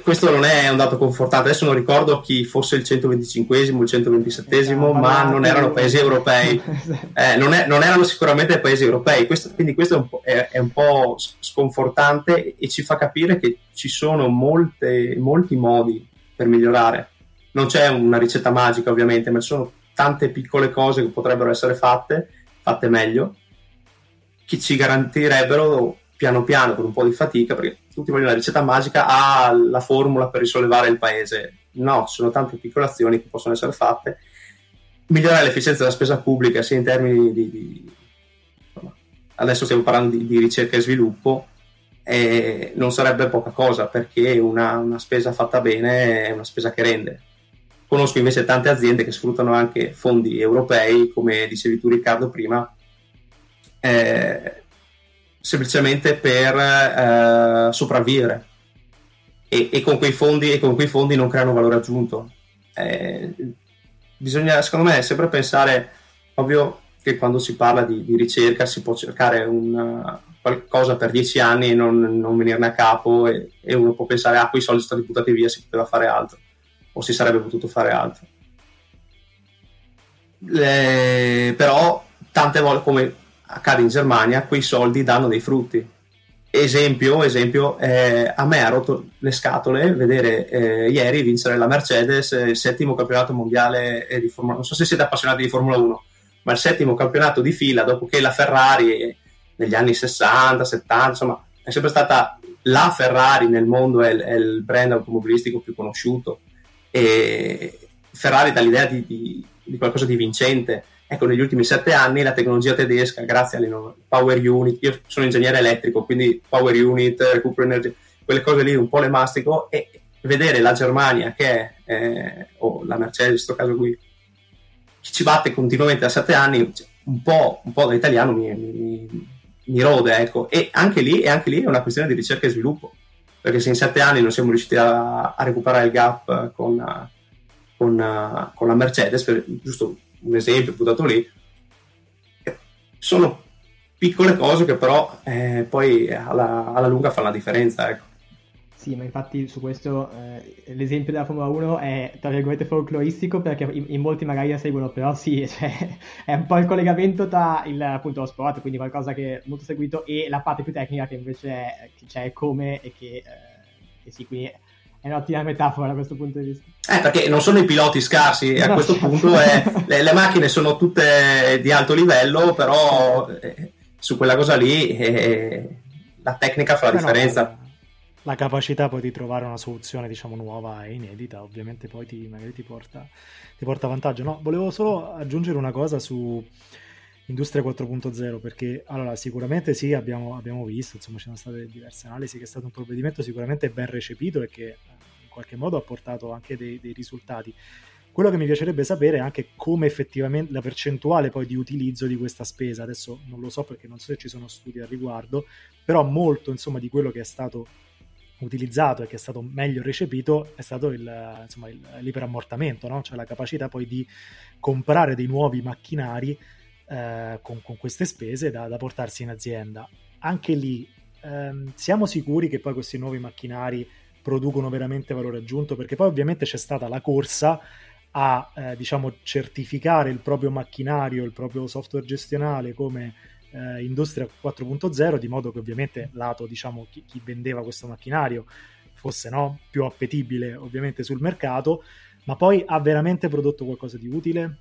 Speaker 3: questo non è un dato confortante. Adesso non ricordo chi fosse il 125esimo, il 127esimo, no, ma non erano paesi europei. Eh, non, è, non, erano sicuramente paesi europei. Questo, quindi questo è un, è, è un, po', sconfortante e ci fa capire che ci sono molte, molti modi per migliorare. Non c'è una ricetta magica, ovviamente, ma ci sono tante piccole cose che potrebbero essere fatte, fatte meglio, che ci garantirebbero piano piano, con un po' di fatica, perché tutti vogliono la ricetta magica, ha la formula per risollevare il paese. No, ci sono tante piccole azioni che possono essere fatte. Migliorare l'efficienza della spesa pubblica sia in termini di... di adesso stiamo parlando di, di, ricerca e sviluppo, e non sarebbe poca cosa perché una, una spesa fatta bene è una spesa che rende. Conosco invece tante aziende che sfruttano anche fondi europei, come dicevi tu Riccardo prima, eh, semplicemente per eh, sopravvivere e, e, con fondi, e, con quei fondi, non creano valore aggiunto. Eh, bisogna, secondo me, sempre pensare, ovvio che quando si parla di, di ricerca si può cercare una, qualcosa per dieci anni e non, non venirne a capo e, e, uno può pensare, ah, quei soldi sono stati buttati via, si poteva fare altro o si sarebbe potuto fare altro. Le, però tante volte, come accade in Germania, quei soldi danno dei frutti. Esempio, esempio eh, a me ha rotto le scatole vedere eh, ieri vincere la Mercedes il settimo campionato mondiale di Formula 1. Non so se siete appassionati di Formula 1, ma il settimo campionato di fila dopo che la Ferrari negli anni 60, 70, insomma, è sempre stata la Ferrari nel mondo, è, è il brand automobilistico più conosciuto. E Ferrari dà l'idea di, di, di qualcosa di vincente Ecco, negli ultimi sette anni la tecnologia tedesca, grazie alle power unit, io sono ingegnere elettrico, quindi power unit, recupero energia, quelle cose lì un po' le mastico e vedere la Germania che è, eh, o la Mercedes in questo caso qui, che ci batte continuamente da sette anni, cioè, un po', un po' da italiano mi, mi, mi rode, ecco. E anche lì, e anche lì è una questione di ricerca e sviluppo, perché se in sette anni non siamo riusciti a, a recuperare il gap con, con, con la Mercedes, per, giusto un esempio buttato lì, sono piccole cose che però eh, poi alla, alla, lunga fanno la differenza. Ecco.
Speaker 2: Sì, ma infatti su questo eh, l'esempio della Formula 1 è tra virgolette folcloristico perché in, in molti magari la seguono, però sì, cioè, è un po' il collegamento tra il, appunto, lo sport, quindi qualcosa che è molto seguito, e la parte più tecnica che invece è, c'è come e che, eh, che sì, quindi è un'ottima metafora da questo punto di vista.
Speaker 3: Eh, perché non sono i piloti scarsi, no, a questo certo. punto è, le, le, macchine sono tutte di alto livello, però eh, su quella cosa lì eh, la tecnica fa la differenza. No,
Speaker 1: la capacità poi di trovare una soluzione diciamo nuova e inedita ovviamente poi ti, magari ti porta, ti porta vantaggio. No, volevo solo aggiungere una cosa su Industria 4.0 perché allora sicuramente sì abbiamo, abbiamo visto insomma ci sono state diverse analisi che è stato un provvedimento sicuramente ben recepito e che eh, in qualche modo ha portato anche dei, dei risultati quello che mi piacerebbe sapere è anche come effettivamente la percentuale poi di utilizzo di questa spesa adesso non lo so perché non so se ci sono studi al riguardo però molto insomma di quello che è stato utilizzato e che è stato meglio recepito è stato il, insomma, il, l'iperammortamento, no? cioè la capacità poi di comprare dei nuovi macchinari eh, con, con, queste spese da, da, portarsi in azienda. Anche lì ehm, siamo sicuri che poi questi nuovi macchinari producono veramente valore aggiunto, perché poi ovviamente c'è stata la corsa a eh, diciamo certificare il proprio macchinario, il proprio software gestionale come eh, industria 4.0, di modo che ovviamente lato diciamo chi, chi vendeva questo macchinario fosse no, più appetibile ovviamente sul mercato, ma poi ha veramente prodotto qualcosa di utile?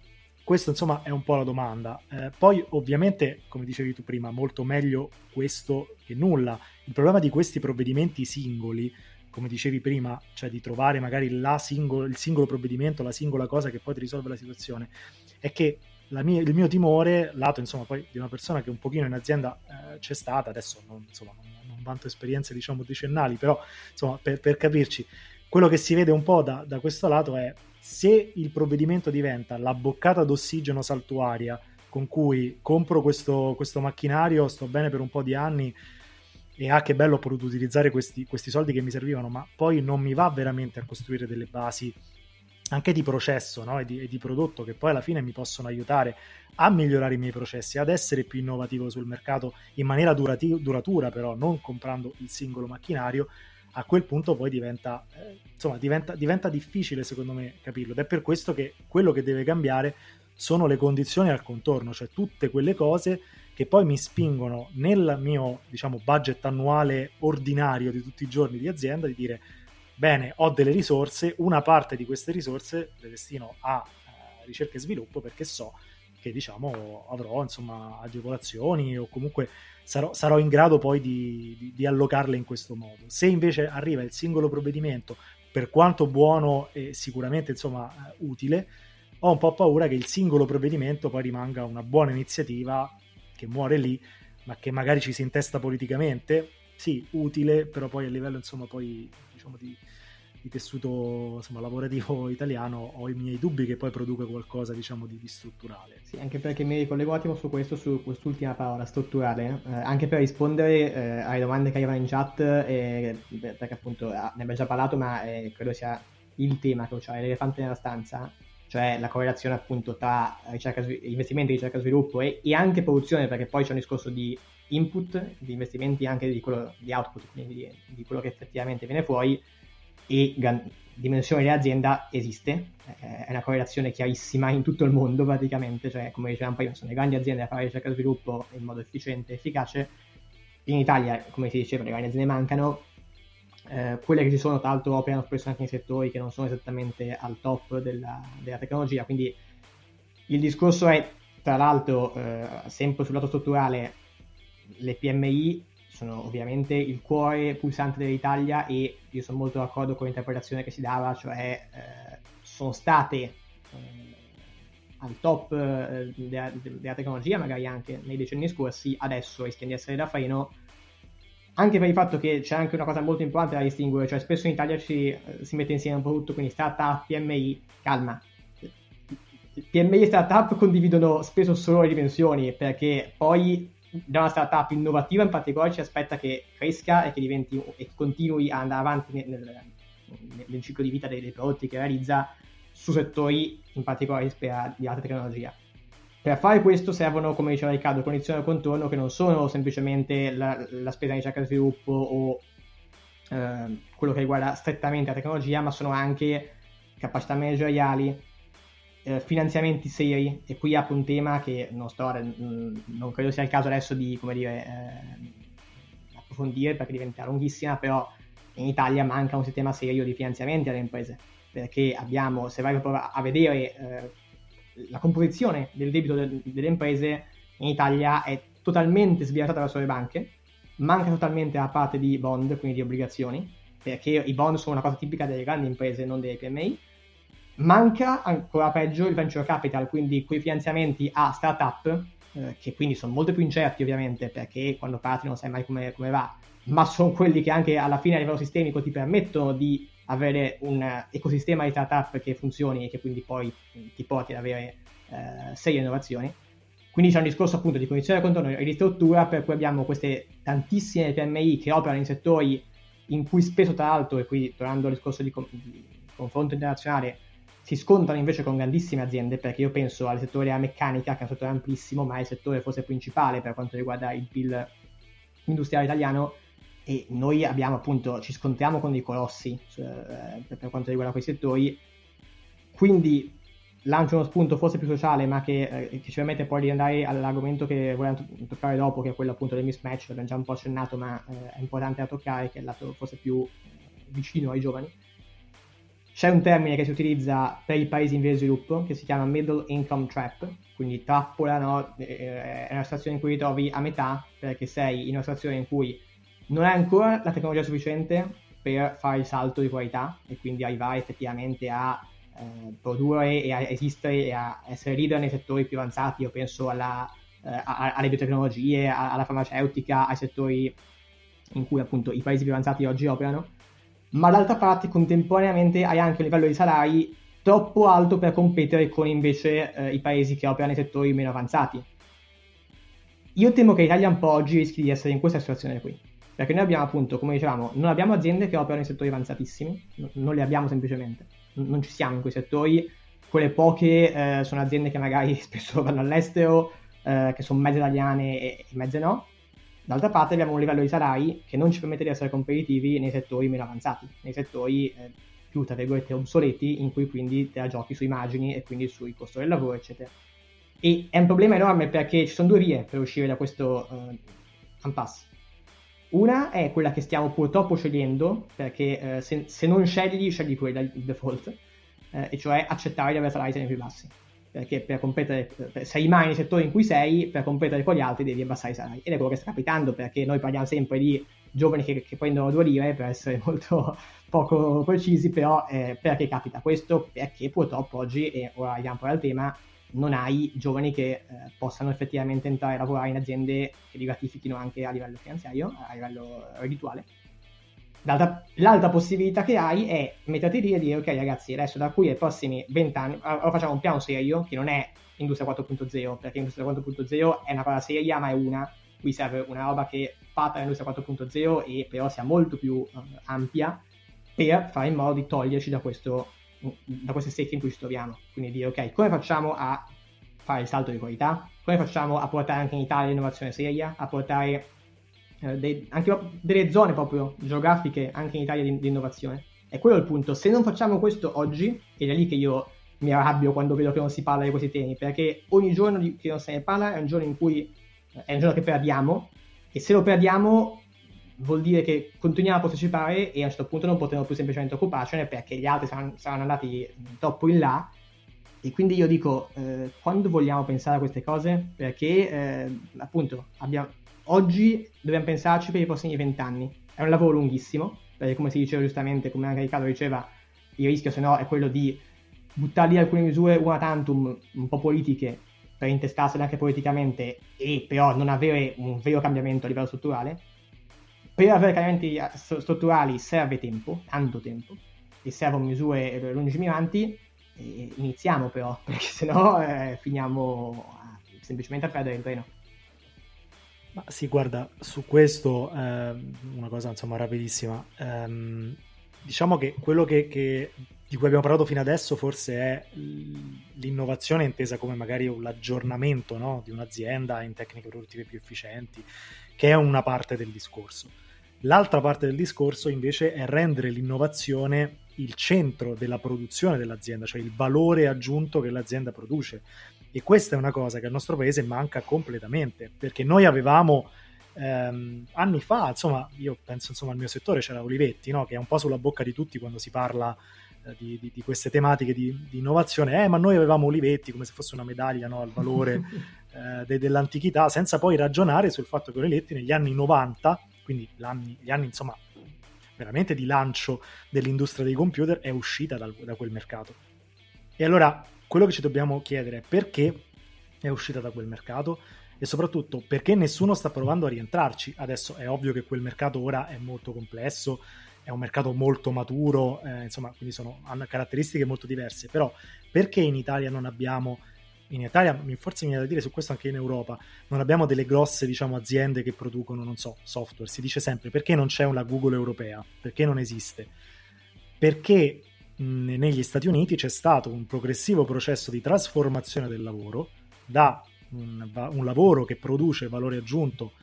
Speaker 1: Questo insomma è un po' la domanda. Eh, poi ovviamente, come dicevi tu prima, molto meglio questo che nulla. Il problema di questi provvedimenti singoli, come dicevi prima, cioè di trovare magari singolo, il singolo provvedimento, la singola cosa che poi ti risolve la situazione, è che mia, il mio timore, lato insomma poi di una persona che un pochino in azienda eh, c'è stata, adesso non, insomma, non, non vanto esperienze diciamo decennali, però insomma per, per capirci, quello che si vede un po' da, da, questo lato è se il provvedimento diventa la boccata d'ossigeno saltuaria con cui compro questo, questo macchinario, sto bene per un po' di anni e ah che bello ho potuto utilizzare questi, questi soldi che mi servivano, ma poi non mi va veramente a costruire delle basi anche di processo no? e, di, e, di, prodotto che poi alla fine mi possono aiutare a migliorare i miei processi, ad essere più innovativo sul mercato in maniera durati- duratura, però non comprando il singolo macchinario, a quel punto poi diventa, eh, insomma, diventa, diventa difficile secondo me capirlo. Ed è per questo che quello che deve cambiare sono le condizioni al contorno, cioè tutte quelle cose che poi mi spingono nel mio diciamo, budget annuale ordinario di tutti i giorni di azienda di dire bene, ho delle risorse, una parte di queste risorse le destino a eh, ricerca e sviluppo perché so che diciamo avrò insomma agevolazioni o comunque sarò, sarò in grado poi di, di, di, allocarle in questo modo. Se invece arriva il singolo provvedimento, per quanto buono e sicuramente insomma eh, utile, ho un po' paura che il singolo provvedimento poi rimanga una buona iniziativa che muore lì, ma che magari ci si intesta politicamente, sì, utile, però poi a livello insomma poi diciamo di, di tessuto insomma, lavorativo italiano ho i miei dubbi che poi produca qualcosa diciamo di, di strutturale.
Speaker 2: Sì, anche perché mi ricollego un attimo su questo, su quest'ultima parola, strutturale, eh, anche per rispondere eh, alle domande che arrivano in chat, eh, perché appunto ah, ne abbiamo già parlato, ma eh, credo sia il tema cruciale, l'elefante nella stanza, cioè la correlazione appunto tra ricerca, investimenti, ricerca e sviluppo e, e anche produzione, perché poi c'è un discorso di input, di investimenti anche di, quello, di output, quindi di, di quello che effettivamente viene fuori e gran- dimensione dell'azienda esiste, è una correlazione chiarissima in tutto il mondo praticamente, cioè come dicevamo prima sono le grandi aziende a fare ricerca e sviluppo in modo efficiente e efficace, in Italia come si diceva le grandi aziende mancano, eh, quelle che ci sono tra l'altro operano spesso anche in settori che non sono esattamente al top della, della tecnologia, quindi il discorso è tra l'altro eh, sempre sul lato strutturale le PMI sono ovviamente il cuore pulsante dell'Italia e io sono molto d'accordo con l'interpretazione che si dava, cioè eh, sono state eh, al top eh, della, della, tecnologia, magari anche nei decenni scorsi, adesso rischiano di essere da freno, anche per il fatto che c'è anche una cosa molto importante da distinguere, cioè spesso in Italia ci, eh, si mette insieme un po' tutto, quindi startup, PMI, calma. PMI e startup condividono spesso solo le dimensioni perché poi da una startup innovativa in particolare ci aspetta che cresca e che diventi e continui a andare avanti nel, nel, nel ciclo di vita dei, dei, prodotti che realizza su settori in particolare di alta tecnologia. Per fare questo servono, come diceva Riccardo, condizioni al contorno che non sono semplicemente la, la spesa di ricerca e sviluppo o eh, quello che riguarda strettamente la tecnologia, ma sono anche capacità manageriali, eh, finanziamenti seri e qui apro un tema che non sto mm, non credo sia il caso adesso di dire eh, approfondire perché diventa lunghissima però in Italia manca un sistema serio di finanziamenti alle imprese perché abbiamo se vai a vedere eh, la composizione del debito de- delle imprese in Italia è totalmente sbilanciata verso le banche manca totalmente la parte di bond quindi di obbligazioni perché i bond sono una cosa tipica delle grandi imprese non delle PMI Manca ancora peggio il venture capital, quindi quei finanziamenti a startup, eh, che quindi sono molto più incerti ovviamente, perché quando parti non sai mai come, come va, ma sono quelli che anche alla fine a livello sistemico ti permettono di avere un ecosistema di startup che funzioni e che quindi poi ti porti ad avere eh, serie innovazioni. Quindi c'è un discorso appunto di condizione di contorno e di struttura per cui abbiamo queste tantissime PMI che operano in settori in cui spesso tra l'altro, e qui tornando al discorso di, di confronto internazionale, si scontrano invece con grandissime aziende, perché io penso al settore della meccanica, che è un settore amplissimo, ma è il settore forse principale per quanto riguarda il PIL industriale italiano, e noi abbiamo appunto, ci scontriamo con dei colossi cioè, per quanto riguarda quei settori, quindi lancio uno spunto forse più sociale, ma che, eh, che ci permette poi di andare all'argomento che vogliamo to- toccare dopo, che è quello appunto del mismatch, l'abbiamo già un po' accennato, ma eh, è importante da toccare, che è il lato forse più eh, vicino ai giovani. C'è un termine che si utilizza per i paesi in via di sviluppo che si chiama middle income trap, quindi trappola, no? è una situazione in cui ti trovi a metà perché sei in una situazione in cui non hai ancora la tecnologia sufficiente per fare il salto di qualità e quindi arrivare effettivamente a eh, produrre e a esistere e a essere leader nei settori più avanzati, io penso alla, eh, alle biotecnologie, alla farmaceutica, ai settori in cui appunto i paesi più avanzati oggi operano, ma d'altra parte contemporaneamente hai anche un livello di salari troppo alto per competere con invece eh, i paesi che operano nei settori meno avanzati. Io temo che l'Italia un po' oggi rischi di essere in questa situazione qui, perché noi abbiamo appunto, come dicevamo, non abbiamo aziende che operano in settori avanzatissimi, non le abbiamo semplicemente non ci siamo in quei settori. Quelle poche eh, sono aziende che magari spesso vanno all'estero, eh, che sono mezze italiane e, mezze no. D'altra parte abbiamo un livello di salari che non ci permette di essere competitivi nei settori meno avanzati, nei settori eh, più, tra virgolette, obsoleti, in cui quindi te la giochi sui margini e quindi sui costi del lavoro, eccetera. E è un problema enorme perché ci sono due vie per uscire da questo uh, impasse. Una è quella che stiamo purtroppo scegliendo, perché eh, se, se, non scegli, scegli quella il default, eh, e cioè accettare di avere salari sempre più bassi. Perché per competere, per, se rimani nei settori in cui sei, per competere con gli altri devi abbassare i salari. Ed è quello che sta capitando, perché noi parliamo sempre di giovani che, che prendono due lire, per essere molto poco precisi, però eh, perché capita questo? Perché purtroppo oggi, e ora arriviamo poi al tema, non hai giovani che eh, possano effettivamente entrare a lavorare in aziende che li gratifichino anche a livello finanziario, a livello reddituale. L'altra, l'altra possibilità che hai è metterti lì e dire ok ragazzi adesso da qui ai prossimi 20 anni allora facciamo un piano serio che non è Industria 4.0 perché Industria 4.0 è una cosa seria ma è una qui serve una roba che fatta l'Industria 4.0 e però sia molto più uh, ampia per fare in modo di toglierci da questo da queste secche in cui ci troviamo. Quindi dire, ok, come facciamo a fare il salto di qualità? Come facciamo a portare anche in Italia l'innovazione seria? A portare eh, dei, anche delle zone proprio geografiche anche in Italia di, di, innovazione? E quello è il punto. Se non facciamo questo oggi, ed è lì che io mi arrabbio quando vedo che non si parla di questi temi, perché ogni giorno che non se ne parla è un giorno in cui è un giorno che perdiamo e se lo perdiamo vuol dire che continuiamo a partecipare e a un certo punto non potremo più semplicemente occuparcene perché gli altri saranno, saranno andati troppo in là e quindi io dico eh, quando vogliamo pensare a queste cose perché eh, appunto abbiamo, oggi dobbiamo pensarci per i prossimi vent'anni è un lavoro lunghissimo perché come si diceva giustamente come anche Riccardo diceva il rischio se no è quello di buttare lì alcune misure una tantum un po' politiche per intestarsele anche politicamente e però non avere un vero cambiamento a livello strutturale per avere cambiamenti strutturali serve tempo, tanto tempo, e servono misure lungimiranti. Iniziamo però, perché sennò eh, finiamo semplicemente a perdere il treno.
Speaker 1: Ma sì, guarda, su questo eh, una cosa insomma rapidissima. Um, diciamo che quello che, che, di cui abbiamo parlato fino adesso forse è l'innovazione intesa come magari l'aggiornamento no, di un'azienda in tecniche produttive più efficienti, che è una parte del discorso. L'altra parte del discorso invece è rendere l'innovazione il centro della produzione dell'azienda, cioè il valore aggiunto che l'azienda produce. E questa è una cosa che al nostro paese manca completamente, perché noi avevamo ehm, anni fa, insomma, io penso insomma al mio settore c'era Olivetti, no? che è un po' sulla bocca di tutti quando si parla eh, di, di, di, queste tematiche di, di, innovazione, eh, ma noi avevamo Olivetti come se fosse una medaglia no? al valore eh, de, dell'antichità, senza poi ragionare sul fatto che Olivetti negli anni 90 quindi gli anni insomma veramente di lancio dell'industria dei computer è uscita dal, da quel mercato. E allora quello che ci dobbiamo chiedere è perché è uscita da quel mercato e soprattutto perché nessuno sta provando a rientrarci. Adesso è ovvio che quel mercato ora è molto complesso, è un mercato molto maturo, eh, insomma, quindi sono, hanno caratteristiche molto diverse, però perché in Italia non abbiamo in Italia, forse mi viene da dire su questo anche in Europa, non abbiamo delle grosse diciamo, aziende che producono, non so, software. Si dice sempre perché non c'è una Google europea, perché non esiste. Perché negli Stati Uniti c'è stato un progressivo processo di trasformazione del lavoro da un, un lavoro che produce valore aggiunto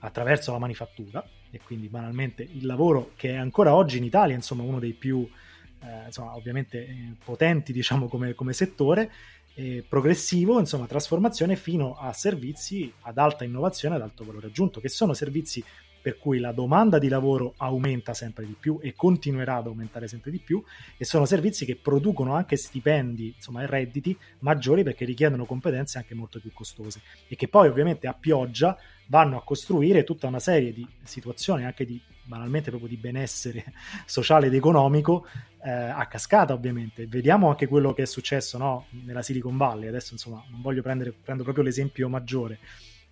Speaker 1: attraverso la manifattura e quindi banalmente il lavoro che è ancora oggi in Italia insomma uno dei più eh, insomma, ovviamente eh, potenti diciamo come, come settore eh, progressivo, insomma trasformazione fino a servizi ad alta innovazione ad alto valore aggiunto che sono servizi per cui la domanda di lavoro aumenta sempre di più e continuerà ad aumentare sempre di più e sono servizi che producono anche stipendi insomma, redditi maggiori perché richiedono competenze anche molto più costose e che poi ovviamente a pioggia vanno a costruire tutta una serie di situazioni anche di banalmente proprio di benessere sociale ed economico eh, a cascata ovviamente vediamo anche quello che è successo no? nella Silicon Valley adesso insomma non voglio prendere prendo proprio l'esempio maggiore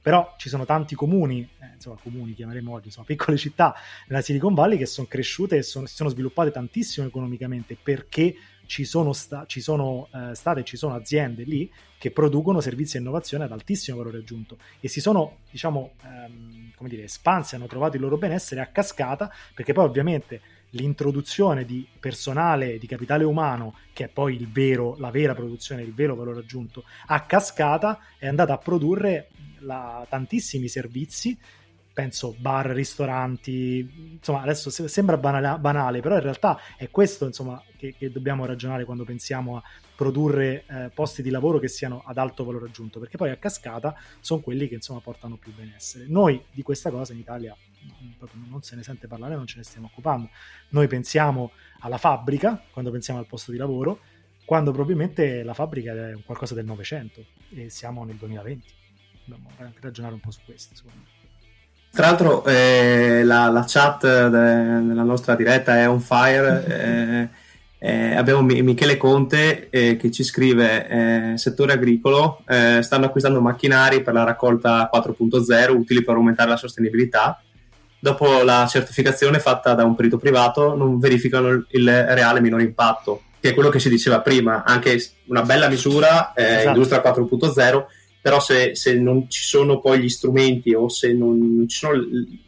Speaker 1: però ci sono tanti comuni, eh, insomma comuni chiameremo oggi, insomma piccole città nella Silicon Valley che sono cresciute e si sono sviluppate tantissimo economicamente perché ci sono, sta, ci sono eh, state ci sono aziende lì che producono servizi e innovazione ad altissimo valore aggiunto e si sono, diciamo, ehm, come dire, espansi, hanno trovato il loro benessere a cascata perché poi ovviamente l'introduzione di personale, di capitale umano, che è poi il vero, la vera produzione, il vero valore aggiunto, a cascata è andata a produrre la, tantissimi servizi penso bar, ristoranti, insomma adesso sembra banale, banale, però in realtà è questo insomma, che, che dobbiamo ragionare quando pensiamo a produrre eh, posti di lavoro che siano ad alto valore aggiunto, perché poi a cascata sono quelli che insomma portano più benessere. Noi di questa cosa in Italia non se ne sente parlare, non ce ne stiamo occupando. Noi pensiamo alla fabbrica quando pensiamo al posto di lavoro, quando probabilmente la fabbrica è qualcosa del Novecento e siamo nel 2020 dobbiamo ragionare un po' su questo, secondo me.
Speaker 3: Tra l'altro eh, la, la, chat de, della nostra diretta è on fire. Eh, eh, abbiamo Michele Conte eh, che ci scrive: eh, Settore agricolo, eh, stanno acquistando macchinari per la raccolta 4.0 utili per aumentare la sostenibilità. Dopo la certificazione fatta da un perito privato, non verificano il, il reale minore impatto, che è quello che si diceva prima. Anche una bella misura, esatto. industria 4.0 però se, se, non ci sono poi gli strumenti o se non ci sono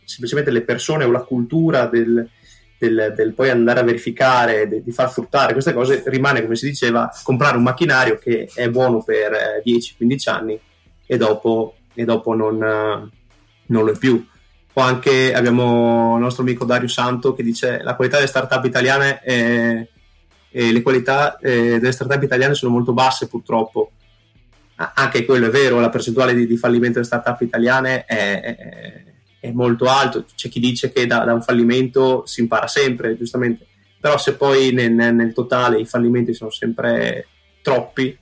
Speaker 3: semplicemente le persone o la cultura del, del, del poi andare a verificare, de, di far fruttare queste cose, rimane, come si diceva, comprare un macchinario che è buono per 10-15 eh, anni e dopo, e dopo non, non, lo è più. O anche abbiamo il nostro amico Dario Santo che dice la qualità delle start-up italiane è, le qualità eh, delle start-up italiane sono molto basse purtroppo anche quello è vero, la percentuale di, di fallimento delle start-up italiane è, è, è, molto alto. C'è chi dice che da, da, un fallimento si impara sempre, giustamente, però se poi nel, nel, totale i fallimenti sono sempre troppi,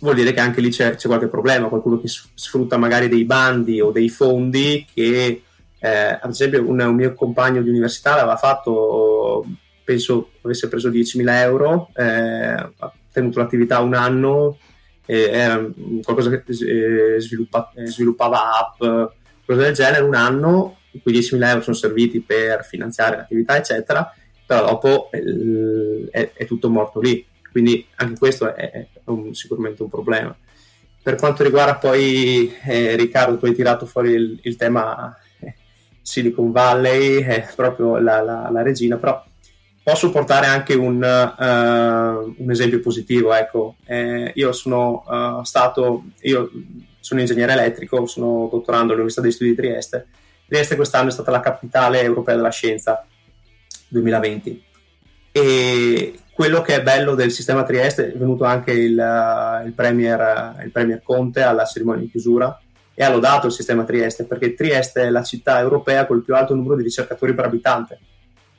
Speaker 3: vuol dire che anche lì c'è, c'è qualche problema, qualcuno che sfrutta magari dei bandi o dei fondi che, eh, ad esempio, un, un, mio compagno di università l'aveva fatto, penso avesse preso 10.000 euro, eh, ha tenuto l'attività un anno era qualcosa che eh, sviluppa, eh, sviluppava app, cose del genere, un anno, cui 10.000 euro sono serviti per finanziare l'attività, eccetera, però dopo eh, è, è, tutto morto lì. Quindi anche questo è, è un, sicuramente un problema. Per quanto riguarda poi eh, Riccardo, tu hai tirato fuori il, il tema eh, Silicon Valley, è proprio la, la, la regina, però posso portare anche un, uh, un esempio positivo. Ecco. Eh, io sono uh, stato, io sono ingegnere elettrico, sono dottorando all'Università degli Studi di Trieste. Trieste quest'anno è stata la capitale europea della scienza 2020. E quello che è bello del sistema Trieste è venuto anche il, uh, il, premier, il premier Conte alla cerimonia di chiusura e ha lodato il sistema Trieste perché Trieste è la città europea con il più alto numero di ricercatori per abitante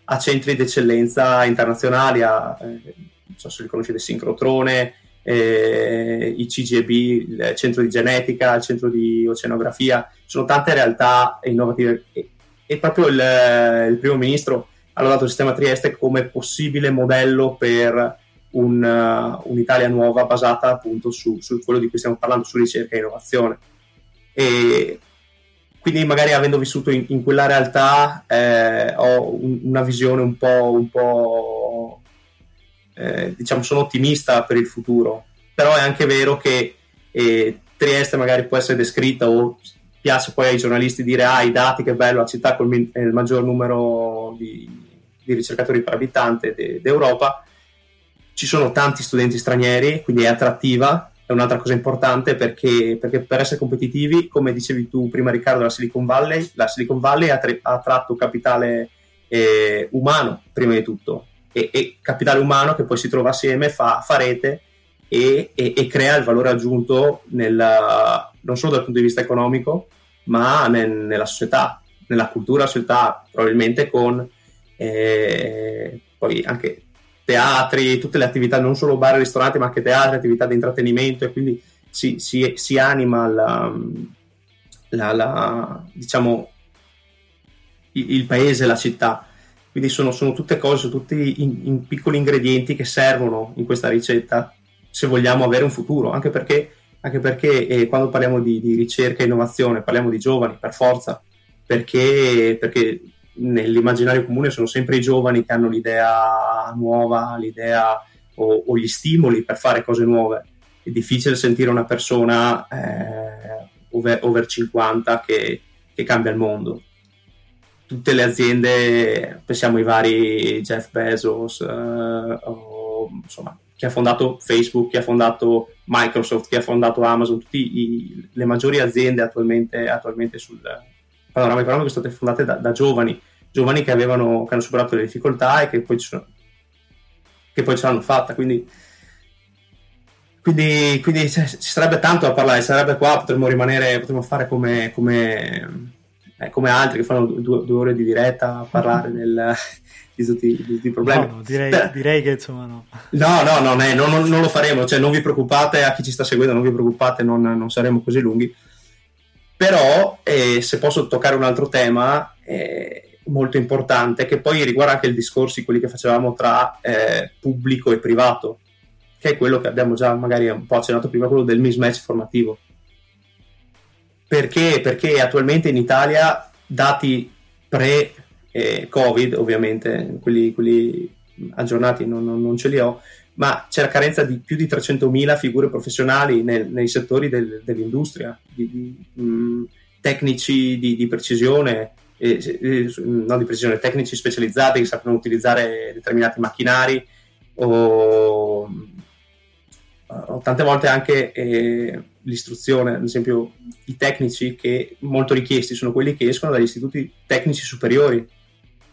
Speaker 3: a centri d'eccellenza internazionali, a, eh, non so se li conoscete, Sincrotrone, eh, i CGB, il centro di genetica, il centro di oceanografia, sono tante realtà innovative e, e proprio il, il, primo ministro ha lodato il sistema Trieste come possibile modello per un, uh, un'Italia nuova basata appunto su, su, quello di cui stiamo parlando, su ricerca e innovazione. E quindi magari avendo vissuto in, in quella realtà eh, ho un, una visione un po', un po' eh, diciamo sono ottimista per il futuro. Però è anche vero che eh, Trieste magari può essere descritta o piace poi ai giornalisti dire ah i dati che bello la città con il maggior numero di, di ricercatori per abitante de, d'Europa. Ci sono tanti studenti stranieri quindi è attrattiva è un'altra cosa importante perché, perché, per essere competitivi, come dicevi tu prima Riccardo, la Silicon Valley, la Silicon Valley ha, tra- ha tratto capitale eh, umano prima di tutto e, e, capitale umano che poi si trova assieme, fa, fa rete e, e, e, crea il valore aggiunto nella, non solo dal punto di vista economico ma nel, nella società, nella cultura società, probabilmente con eh, poi anche teatri, tutte le attività, non solo bar e ristoranti, ma anche teatri, attività di intrattenimento e quindi si, si, si anima la, la, la, diciamo, il, il, paese, la città. Quindi sono, sono tutte cose, tutti in, in piccoli ingredienti che servono in questa ricetta se vogliamo avere un futuro, anche perché, anche perché eh, quando parliamo di, di, ricerca e innovazione parliamo di giovani per forza, perché, perché nell'immaginario comune sono sempre i giovani che hanno l'idea nuova, l'idea o, o gli stimoli per fare cose nuove. È difficile sentire una persona eh, over, over, 50 che, che, cambia il mondo. Tutte le aziende, pensiamo ai vari Jeff Bezos, eh, o, insomma, chi ha fondato Facebook, chi ha fondato Microsoft, chi ha fondato Amazon, tutte le maggiori aziende attualmente, attualmente sul, panorama economico sono state fondate da, da giovani, giovani che, avevano, che hanno superato le difficoltà e che poi, sono, che poi ce l'hanno fatta. Quindi, quindi, quindi ci sarebbe tanto da parlare, sarebbe qua, potremmo rimanere, potremmo fare come, come, eh, come altri che fanno due, due, ore di diretta a parlare del, di, tutti, i problemi.
Speaker 1: No, direi, direi, che insomma no.
Speaker 3: No, no, non, è, non, non, non, lo faremo, cioè non vi preoccupate, a chi ci sta seguendo non vi preoccupate, non, non saremo così lunghi però, eh, se posso toccare un altro tema eh, molto importante, che poi riguarda anche il discorso di quelli che facevamo tra eh, pubblico e privato, che è quello che abbiamo già magari un po' accennato prima, quello del mismatch formativo. Perché? Perché attualmente in Italia, dati pre-Covid, ovviamente, quelli, quelli aggiornati non, non, non ce li ho, ma c'è la carenza di più di 300.000 figure professionali nel, nei settori del, dell'industria, di, di, mh, tecnici di, di precisione, eh, eh, non di precisione, tecnici specializzati che sappiano utilizzare determinati macchinari o, o tante volte anche eh, l'istruzione, ad esempio i tecnici che molto richiesti sono quelli che escono dagli istituti tecnici superiori,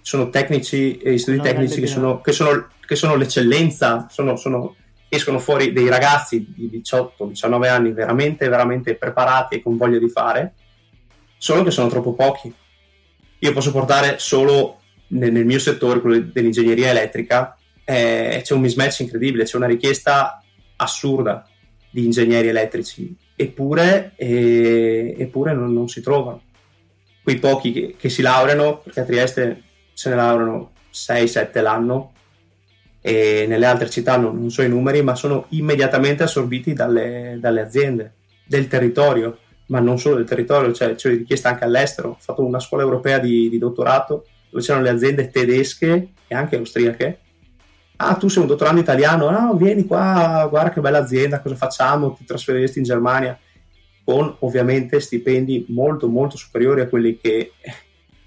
Speaker 3: sono tecnici e istituti no, tecnici che sono, che sono che sono l'eccellenza, sono, sono, escono fuori dei ragazzi di 18-19 anni veramente, veramente preparati e con voglia di fare, solo che sono troppo pochi. Io posso portare solo nel, nel mio settore, quello dell'ingegneria elettrica, eh, c'è un mismatch incredibile, c'è una richiesta assurda di ingegneri elettrici, eppure, eh, eppure non, non, si trovano. Quei pochi che, che si laureano, perché a Trieste se ne laureano 6-7 l'anno, e nelle altre città non, non so i numeri, ma sono immediatamente assorbiti dalle, dalle aziende del territorio, ma non solo del territorio, cioè c'è richiesta anche all'estero. Ho fatto una scuola europea di, di dottorato dove c'erano le aziende tedesche e anche austriache. Ah, tu sei un dottorando italiano? No, vieni qua, guarda che bella azienda, cosa facciamo? Ti trasferiresti in Germania? Con ovviamente stipendi molto, molto superiori a quelli che,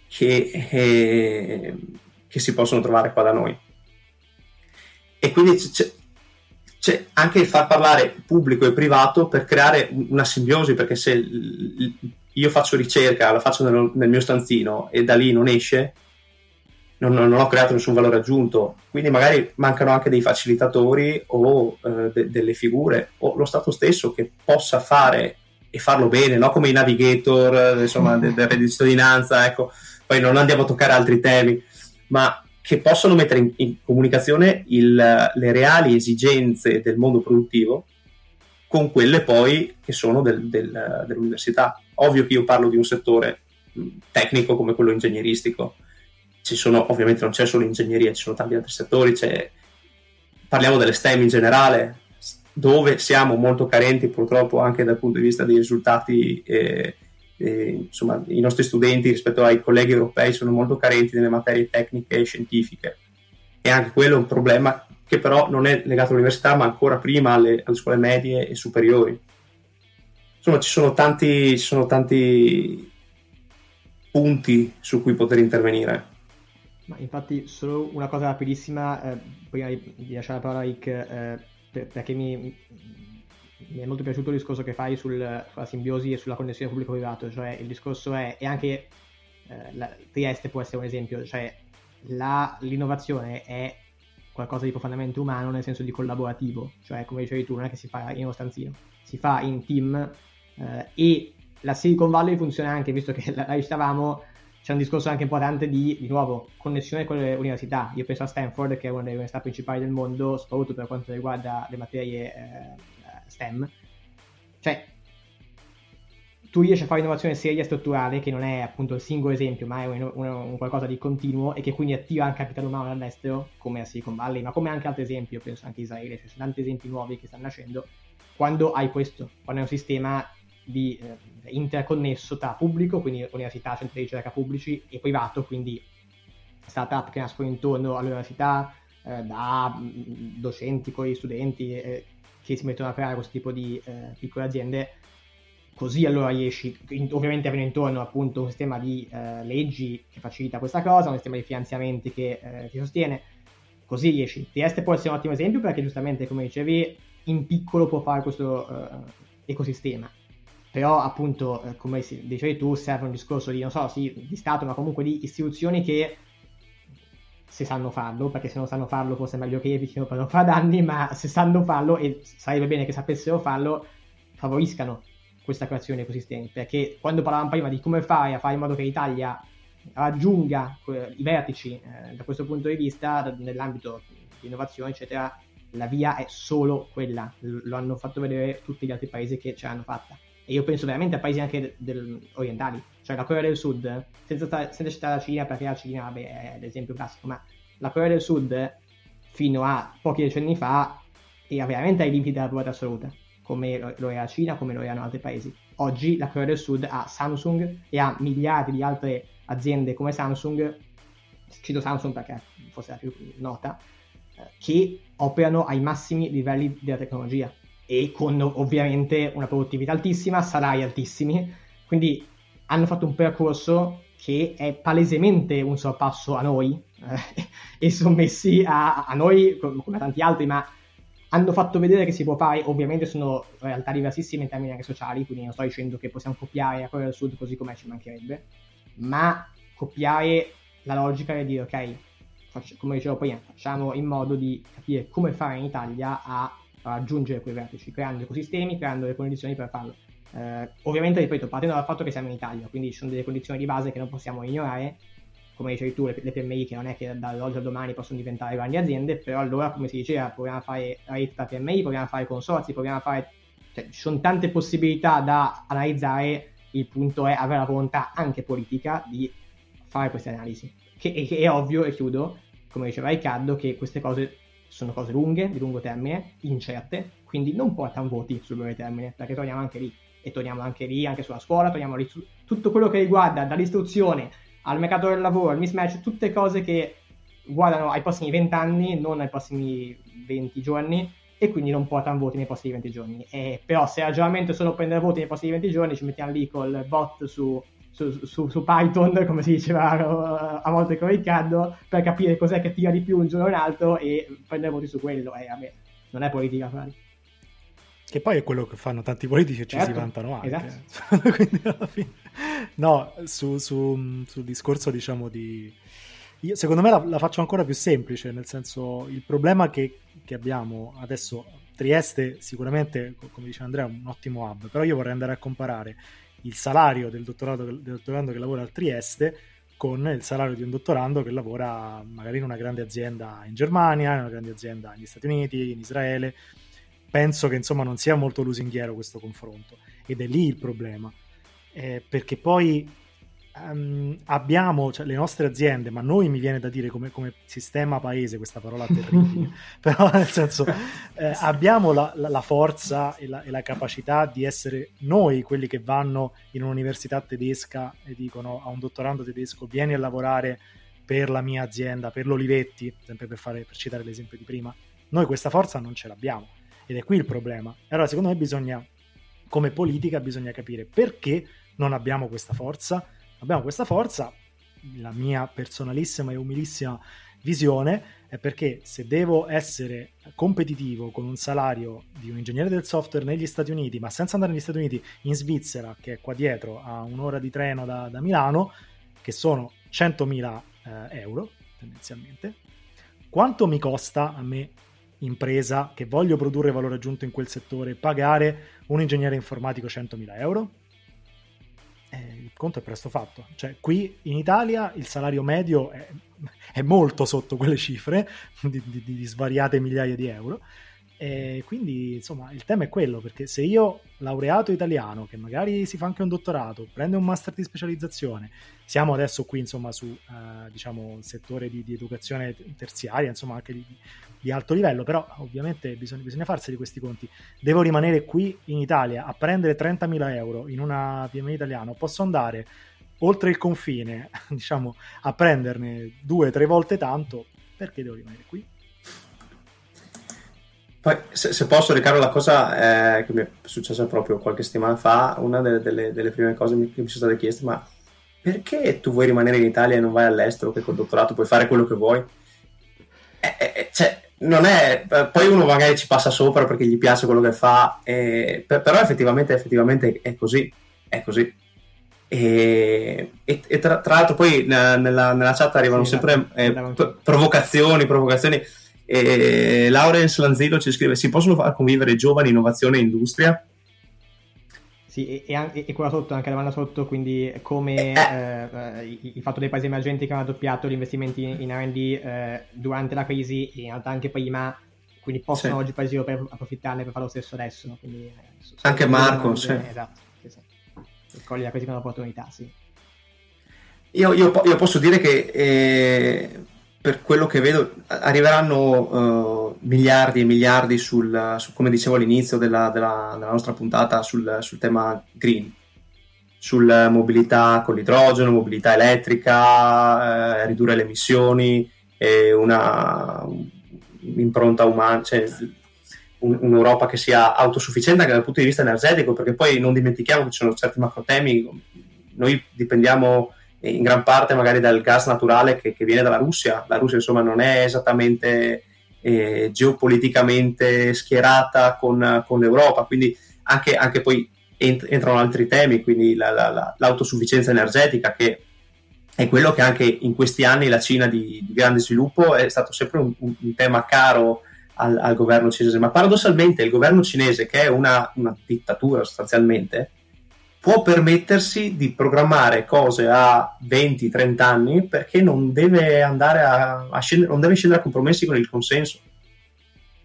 Speaker 3: che, eh, che si possono trovare qua da noi. E quindi c'è, c'è anche il far parlare pubblico e privato per creare una simbiosi, perché se io faccio ricerca, la faccio nel, nel mio stanzino e da lì non esce, non, non, ho creato nessun valore aggiunto. Quindi magari mancano anche dei facilitatori o eh, de, delle figure o lo Stato stesso che possa fare e farlo bene, no? come i navigator, insomma, del, del reddito di cittadinanza, ecco. Poi non andiamo a toccare altri temi, ma che possono mettere in, in comunicazione il, le reali esigenze del mondo produttivo con quelle poi che sono del, del, dell'università. Ovvio che io parlo di un settore tecnico come quello ingegneristico, ci sono, ovviamente non c'è solo ingegneria, ci sono tanti altri settori, parliamo delle STEM in generale, dove siamo molto carenti purtroppo anche dal punto di vista dei risultati eh, eh, insomma, i nostri studenti rispetto ai colleghi europei sono molto carenti nelle materie tecniche e scientifiche e anche quello è un problema che però non è legato all'università ma ancora prima alle, alle scuole medie e superiori. Insomma, ci sono tanti, ci sono tanti punti su cui poter intervenire.
Speaker 2: Ma infatti, solo una cosa rapidissima, eh, prima di, lasciare la parola a Rick, eh, per, perché mi, mi è molto piaciuto il discorso che fai sul, sulla simbiosi e sulla connessione pubblico-privato, cioè il discorso è, e anche eh, la, Trieste può essere un esempio, cioè la, l'innovazione è qualcosa di profondamente umano nel senso di collaborativo, cioè come dicevi tu non è che si fa in uno stanzino, si fa in team eh, e la Silicon Valley funziona anche, visto che la, la citavamo, c'è un discorso anche importante di, di nuovo, connessione con le università. Io penso a Stanford, che è una delle università principali del mondo, soprattutto per quanto riguarda le materie eh, STEM. Cioè, tu riesci a fare innovazione seria e strutturale, che non è appunto il singolo esempio, ma è un, un, un qualcosa di continuo e che quindi attira anche capitale umano dall'estero, come a Silicon Valley, ma come anche altri esempi, penso anche Israele, ci sono tanti esempi nuovi che stanno nascendo. Quando hai questo, quando hai un sistema di eh, interconnesso tra pubblico, quindi università, centri di ricerca pubblici, e privato, quindi startup che nascono intorno all'università, eh, da mm, docenti con gli studenti eh, che si mettono a creare questo tipo di eh, piccole aziende, così allora riesci, ovviamente avendo intorno appunto un sistema di eh, leggi che facilita questa cosa, un sistema di finanziamenti che eh, ti sostiene, così riesci. Trieste può essere un ottimo esempio perché giustamente, come dicevi, in piccolo può fare questo ecosistema però appunto eh, come dicevi tu serve un discorso di non so sì, di Stato ma comunque di istituzioni che se sanno farlo perché se non sanno farlo forse è meglio che evitino per non fare danni ma se sanno farlo e sarebbe bene che sapessero farlo favoriscano questa creazione di ecosistemi perché quando parlavamo prima di come fare a fare in modo che l'Italia raggiunga i vertici eh, da questo punto di vista nell'ambito di innovazione eccetera la via è solo quella. Lo hanno fatto vedere tutti gli altri paesi che ce l'hanno fatta. E io penso veramente a paesi anche del, orientali, cioè la Corea del Sud, senza, senza citare la Cina perché la Cina vabbè, è l'esempio classico, ma la Corea del Sud fino a pochi decenni fa era veramente ai limiti della povertà assoluta, come lo era la Cina, come lo erano altri paesi. Oggi la Corea del Sud ha Samsung e ha miliardi di altre aziende come Samsung, cito Samsung perché forse la più nota, eh, che operano ai massimi livelli della tecnologia e con ovviamente una produttività altissima, salari altissimi, quindi hanno fatto un percorso che è palesemente un sorpasso a noi eh, e sono messi a, a noi come a tanti altri, ma hanno fatto vedere che si può fare, ovviamente sono realtà diversissime in termini anche sociali, quindi non sto dicendo che possiamo copiare la Corea del Sud così come ci mancherebbe, ma copiare la logica e dire ok, faccio, come dicevo prima, facciamo in modo di capire come fare in Italia a raggiungere quei vertici, creando ecosistemi, creando le condizioni per farlo. Eh, ovviamente, ripeto, partendo dal fatto che siamo in Italia, quindi ci sono delle condizioni di base che non possiamo ignorare, come dicevi tu, le, le PMI che non è che dall'oggi al domani possono diventare grandi aziende, però allora, come si diceva, proviamo a fare rate da PMI, proviamo a fare consorzi, proviamo a fare... Cioè, ci sono tante possibilità da analizzare, il punto è avere la volontà anche politica di fare queste analisi. Che, che è ovvio, e chiudo, come diceva Riccardo, che queste cose sono cose lunghe, di lungo termine, incerte, quindi non portano voti sul breve termine, perché torniamo anche lì, e torniamo anche lì, anche sulla scuola, torniamo lì su tutto quello che riguarda dall'istruzione al mercato del lavoro, al mismatch, tutte cose che guardano ai prossimi 20 anni, non ai prossimi 20 giorni, e quindi non portano voti nei prossimi 20 giorni. E, però se ragionamento solo prendere voti nei prossimi 20 giorni, ci mettiamo lì col bot su su, su, su, Python, come si diceva a volte con Riccardo, per capire cos'è che tira di più un giorno o un altro e prendere voti su quello. E a me non è politica, Fari.
Speaker 1: Che poi è quello che fanno tanti politici e certo, ci si certo, vantano anche. Esatto. Quindi alla fine... No, su, su, sul discorso diciamo di... Io, secondo me la, la, faccio ancora più semplice, nel senso il problema che, che abbiamo adesso, Trieste sicuramente, come dice Andrea, è un ottimo hub, però io vorrei andare a comparare il salario del, del dottorando che lavora al Trieste con il salario di un dottorando che lavora magari in una grande azienda in Germania, in una grande azienda negli Stati Uniti, in Israele. Penso che insomma non sia molto lusinghiero questo confronto ed è lì il problema, eh, perché poi um, abbiamo cioè, le nostre aziende, ma noi mi viene da dire come, come sistema paese, questa parola terribile, però nel senso eh, abbiamo la, la, la forza e la, e la, capacità di essere noi quelli che vanno in un'università tedesca e dicono a un dottorando tedesco vieni a lavorare per la mia azienda, per l'Olivetti, sempre per, fare, per citare l'esempio di prima. Noi questa forza non ce l'abbiamo ed è qui il problema. Allora secondo me bisogna, come politica, bisogna capire perché non abbiamo questa forza abbiamo questa forza, la mia personalissima e umilissima visione è perché se devo essere competitivo con un salario di un ingegnere del software negli Stati Uniti, ma senza andare negli Stati Uniti, in Svizzera, che è qua dietro, a un'ora di treno da, da Milano, che sono 100.000 eh, euro tendenzialmente, quanto mi costa a me impresa che voglio produrre valore aggiunto in quel settore pagare un ingegnere informatico 100.000 euro? Eh, il conto è presto fatto. Cioè, qui in Italia il salario medio è, è molto sotto quelle cifre di, di, di svariate migliaia di euro e quindi insomma il tema è quello perché se io laureato italiano che magari si fa anche un dottorato prende un master di specializzazione siamo adesso qui insomma su eh, diciamo settore di, di, educazione terziaria insomma anche di, di alto livello però ovviamente bisogna, bisogna farsi di questi conti. Devo rimanere qui in Italia a prendere 30.000 euro in una PMI italiana posso andare oltre il confine diciamo a prenderne due tre volte tanto perché devo rimanere qui
Speaker 3: poi, se, se, posso, Riccardo, la cosa eh, che mi è successa proprio qualche settimana fa, una delle, delle, delle prime cose che mi sono state chieste, ma perché tu vuoi rimanere in Italia e non vai all'estero, che col dottorato puoi fare quello che vuoi? Eh, eh, eh cioè, non è... Poi uno magari ci passa sopra perché gli piace quello che fa, eh, però effettivamente, effettivamente è così, è così. E, e, e tra, tra, l'altro poi nella, nella chat arrivano sì, sempre eh, provocazioni, provocazioni e Laurence Lanzello ci scrive: Si possono far convivere giovani, innovazione e industria?
Speaker 2: Sì, e, e, e qua sotto anche la domanda sotto, quindi come eh. eh, il, fatto dei paesi emergenti che hanno doppiato gli investimenti in, in RD eh, durante la crisi e in realtà anche prima, quindi possono sì. oggi i paesi europei approfittarne per fare lo stesso adesso. Quindi,
Speaker 3: eh, anche Marco, sì.
Speaker 2: Esatto, sì, sì. Cogli la crisi come un'opportunità, sì.
Speaker 3: Io, io, io, posso dire che eh, per quello che vedo, arriveranno uh, miliardi e miliardi sul, su, come dicevo all'inizio della, della, della nostra puntata, sul, sul, tema green, sulla mobilità con l'idrogeno, mobilità elettrica, eh, ridurre le emissioni, e una un'impronta umana, cioè un, un'Europa che sia autosufficiente anche dal punto di vista energetico, perché poi non dimentichiamo che ci sono certi macro temi, noi dipendiamo in gran parte magari dal gas naturale che, che viene dalla Russia. La Russia insomma non è esattamente eh, geopoliticamente schierata con, con l'Europa, quindi anche, anche poi ent- entrano altri temi, quindi la, la, la, l'autosufficienza energetica che è quello che anche in questi anni la Cina di, di grande sviluppo è stato sempre un, un, un tema caro al, al, governo cinese, ma paradossalmente il governo cinese, che è una, una dittatura sostanzialmente, può permettersi di programmare cose a 20-30 anni perché non deve andare a, a scendere, non deve scendere a compromessi con il consenso.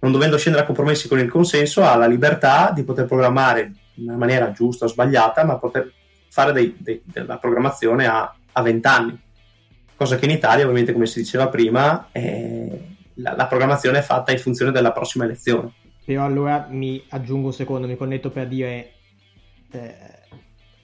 Speaker 3: Non dovendo scendere a compromessi con il consenso, ha la libertà di poter programmare in una maniera giusta o sbagliata, ma poter fare dei, dei, della programmazione a, a 20 anni. Cosa che in Italia, ovviamente, come si diceva prima, la, la programmazione è fatta in funzione della prossima elezione.
Speaker 2: Però allora mi aggiungo un secondo, mi connetto per dire eh,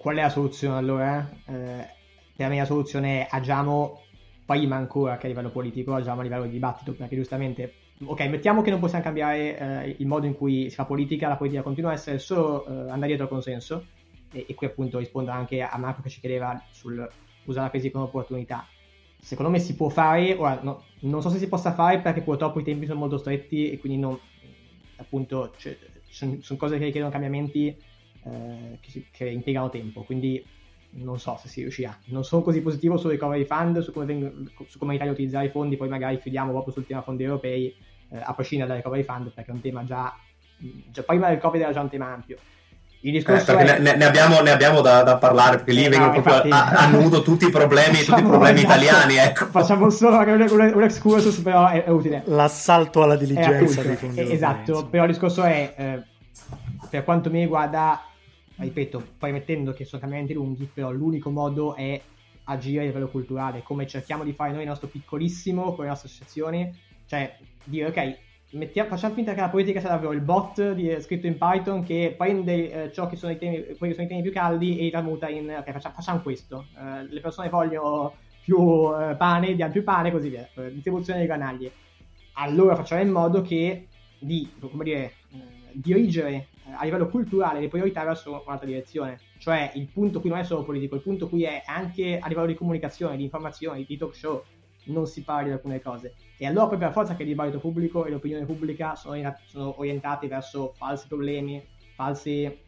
Speaker 2: Qual è la soluzione allora? Eh, per me la soluzione è agiamo prima ancora che a livello politico, agiamo a livello di dibattito, perché giustamente, ok, mettiamo che non possiamo cambiare eh, il modo in cui si fa politica, la politica continua a essere solo eh, andare dietro al consenso, e, e, qui appunto rispondo anche a Marco che ci chiedeva sul usare la crisi come opportunità. Secondo me si può fare, ora no, non so se si possa fare perché purtroppo i tempi sono molto stretti e quindi non, appunto cioè, sono, sono cose che richiedono cambiamenti eh, che, si, che, impiegano tempo, quindi non so se si riuscirà. Non sono così positivo sul recovery fund, su come, vengo, su come l'Italia utilizzare i fondi, poi magari chiudiamo proprio sul tema fondi europei, eh, a prescindere dal recovery fund, perché è un tema già, già prima del Covid era già un tema ampio.
Speaker 3: Il discorso eh, è... ne, ne, abbiamo, ne abbiamo da, da, parlare perché lì eh, vengono no, proprio infatti... a, a, nudo tutti i problemi, tutti i problemi esatto. italiani. Ecco.
Speaker 2: Facciamo solo un, un, un excursus, però è, è, utile.
Speaker 1: L'assalto alla diligenza.
Speaker 2: esatto, però il discorso è, eh, per quanto mi riguarda, ripeto, premettendo che sono cambiamenti lunghi, però l'unico modo è agire a livello culturale, come cerchiamo di fare noi nel nostro piccolissimo, con le nostre associazioni, cioè dire ok, mettiamo, facciamo finta che la politica sia davvero il bot di, scritto in Python che prende eh, ciò che sono i temi, quelli che sono i temi più caldi e li tramuta in ok, facciamo, facciamo questo, uh, le persone vogliono più uh, pane, diamo più pane, così via, uh, distribuzione dei granaglie. Allora facciamo in modo che di, come dire, dirigere a livello culturale le priorità verso un'altra direzione. Cioè il punto qui non è solo politico, il punto qui è anche a livello di comunicazione, di informazione, di talk show. non si parli di alcune cose. E allora poi per forza che il dibattito pubblico e l'opinione pubblica sono, in, sono orientati verso falsi problemi, falsi